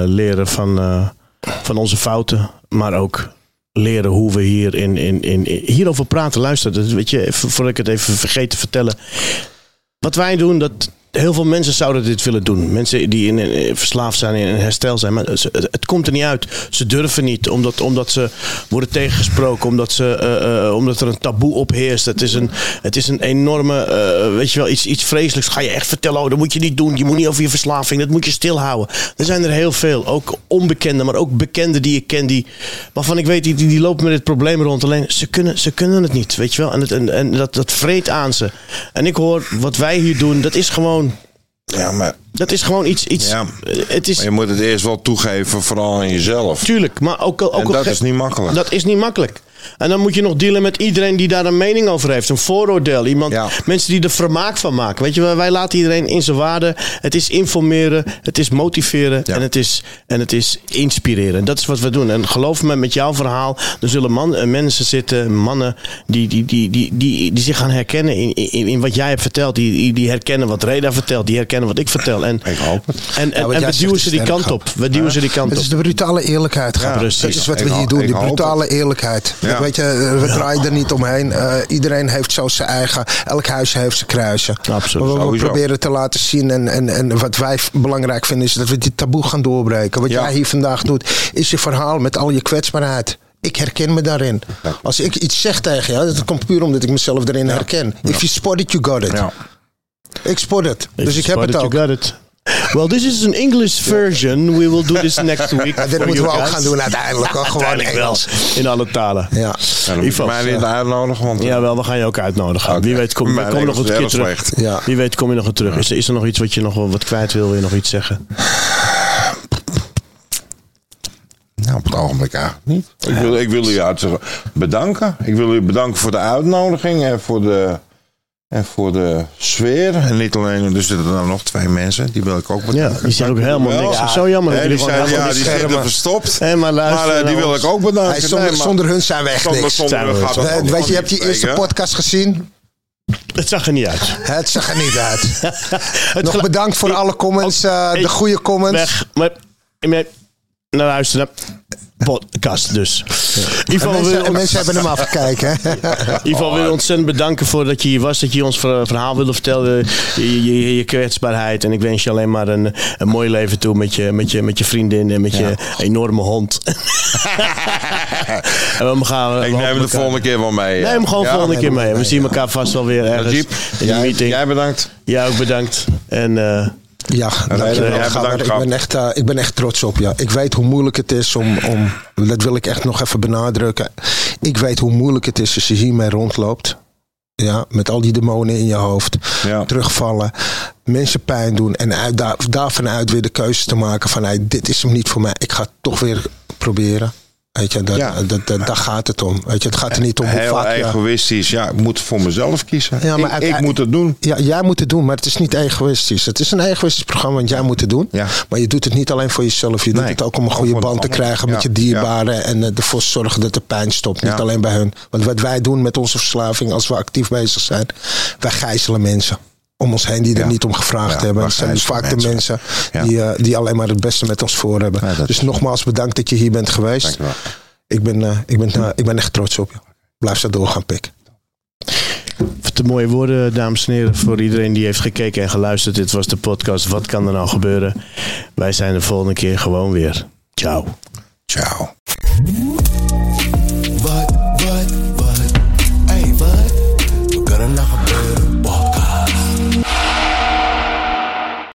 eh, leren van, eh, van onze fouten. Maar ook leren hoe we hier in, in, in, hierover praten. Luister, dat, weet je, voordat ik het even vergeet te vertellen. Wat wij doen, dat heel veel mensen zouden dit willen doen. Mensen die in, verslaafd zijn in herstel zijn. Maar het, het komt er niet uit. Ze durven niet, omdat, omdat ze worden tegengesproken. Omdat, ze, eh, eh, omdat er een taboe op heerst. Het is een, het is een enorme, eh, weet je wel, iets, iets vreselijks. Ga je echt vertellen, oh, dat moet je niet doen. Je moet niet over je verslaving, dat moet je stilhouden. Er zijn er heel veel. Ook onbekende, maar ook bekenden die ik ken. Die, waarvan ik weet, die, die, die lopen met dit probleem rond. Alleen, ze kunnen, ze kunnen het niet, weet je wel. En, het, en, en dat, dat vreet aan ze. En ik hoor, wat wij hier doen, dat is gewoon... Ja, maar, Dat is gewoon iets. iets Ja. het is maar je moet het eerst wel toegeven, vooral aan jezelf. tuurlijk, maar ook, ook En dat is niet makkelijk. Dat is niet makkelijk. En dan moet je nog dealen met iedereen die daar een mening over heeft. Een vooroordeel. Iemand, Ja. Mensen die er vermaak van maken. Weet je, wel, wij laten iedereen in zijn waarde. Het is informeren, het is motiveren Ja. en, het is, en het is inspireren. En dat is wat we doen. En geloof me, met jouw verhaal, er zullen man, eh, mensen zitten, mannen, die, die, die, die, die, die zich gaan herkennen in, in, in wat jij hebt verteld. Die, die, die herkennen wat Reda vertelt, die herkennen wat ik vertel. En, Ik hoop het. en, en, we duwen ze die kant op. We duwen ze die kant Het op. is de brutale eerlijkheid. Precies. Dat is wat Ik we hier doen. Die brutale eerlijkheid. Weet je, eh, we draaien er niet omheen. Eh, iedereen heeft zo zijn eigen. Elk huis heeft zijn kruisje. Absoluut. Maar wat we proberen te laten zien. En, en, en wat wij belangrijk vinden is dat we die taboe gaan doorbreken. Wat jij hier vandaag doet, is je verhaal met al je kwetsbaarheid. Ik herken me daarin. Als ik iets zeg tegen jou, dat komt puur omdat ik mezelf erin herken. If you spot it, you got it. Ja. Ik spot het. Dus ik heb het ook. Well, this is an English version. We will do this next (laughs) week. Ja, dit for moeten we ook gaan doen uiteindelijk. Gewoon Uiteindelijk wel. Engels. In alle talen. Ja. Ja, Ivo, mij niet uitnodigen, want Jawel, we gaan je ook uitnodigen. Wie weet kom, Mijn kom je nog Engels een keer is terug. Ja. Wie weet kom je nog een terug. Is er, is er nog iets wat je nog wel wat kwijt wil? Wil je nog iets zeggen? Nou, op het ogenblik eigenlijk niet. Ik wil, ik wil u hartstikke bedanken. Ik wil u bedanken voor de uitnodiging en voor de, en voor de sfeer. En niet alleen, er zitten er nog twee mensen, die wil ik ook Ja, bedanken. die zijn ook helemaal niks. Zo jammer jullie die, gewoon zijn, helemaal ja, die zitten verstopt. Hé, maar luister maar eh, die wil ik ook bedanken. Hey, zonder, Nee, zonder hun zijn we echt zonder, niks. zonder Zijn we gaat Eh, Weet je, je hebt die eerste podcast gezien. Het zag er niet uit. Het zag er niet uit. (laughs) Nog bedankt voor alle comments. eh, Hey, de goede comments. Weg. Maar, maar naar luisteren. Podcast dus. En Ivo mensen, wil, en mensen hebben hem afgekeken. hè. Ivo wil je ontzettend bedanken voor dat je hier was. Dat je ons ver- verhaal wilde vertellen. Je, je, je kwetsbaarheid. En ik wens je alleen maar een, een mooi leven toe met je, met je, met je vriendin en met je enorme hond. (laughs) en we gaan, we Ik neem hem de volgende keer wel mee. Neem hem gewoon Ja? volgende keer mee. We zien ja. elkaar vast wel weer ergens in de jij, meeting. jij bedankt. Jij ook bedankt. En eh, Ja, dankjewel. ik, ben echt, eh, ik ben echt trots op je. Ik weet hoe moeilijk het is om, om... Dat wil ik echt nog even benadrukken. Ik weet hoe moeilijk het is als je hiermee rondloopt. Ja, met al die demonen in je hoofd. Ja. Terugvallen. Mensen pijn doen. En uit, daar, daarvan uit weer de keuze te maken van... Hey, dit is hem niet voor mij. Ik ga het toch weer proberen. Weet je, dat, Ja. dat, dat, daar gaat het om. Weet je, het gaat er niet om hoe Heel vaak egoïstisch. Ja, ik moet voor mezelf kiezen. Ja, maar ik, moet het doen. Ja, jij moet het doen, maar het is niet egoïstisch. Het is een egoïstisch programma, want jij moet het doen. Maar je doet het niet alleen voor jezelf. Je doet Nee, het ook om een goede band te krijgen met je dierbaren. En eh, ervoor zorgen dat de pijn stopt. Niet alleen bij hun. Want wat wij doen met onze verslaving, als we actief bezig zijn, wij gijzelen mensen. Om ons heen die er Ja. niet om gevraagd Ja, hebben. Het zijn dus vaak de mensen Ja. die, eh, die alleen maar het beste met ons voor hebben. Ja, dat dus nogmaals bedankt dat je hier bent geweest. Dankjewel. Ik ben, eh, ik, ben, eh, ik ben echt trots op je. Blijf zo doorgaan, Pik. Wat mooie woorden, dames en heren, voor iedereen die heeft gekeken en geluisterd. Dit was de podcast Wat kan er nou gebeuren? Wij zijn de volgende keer gewoon weer. Ciao. Ciao.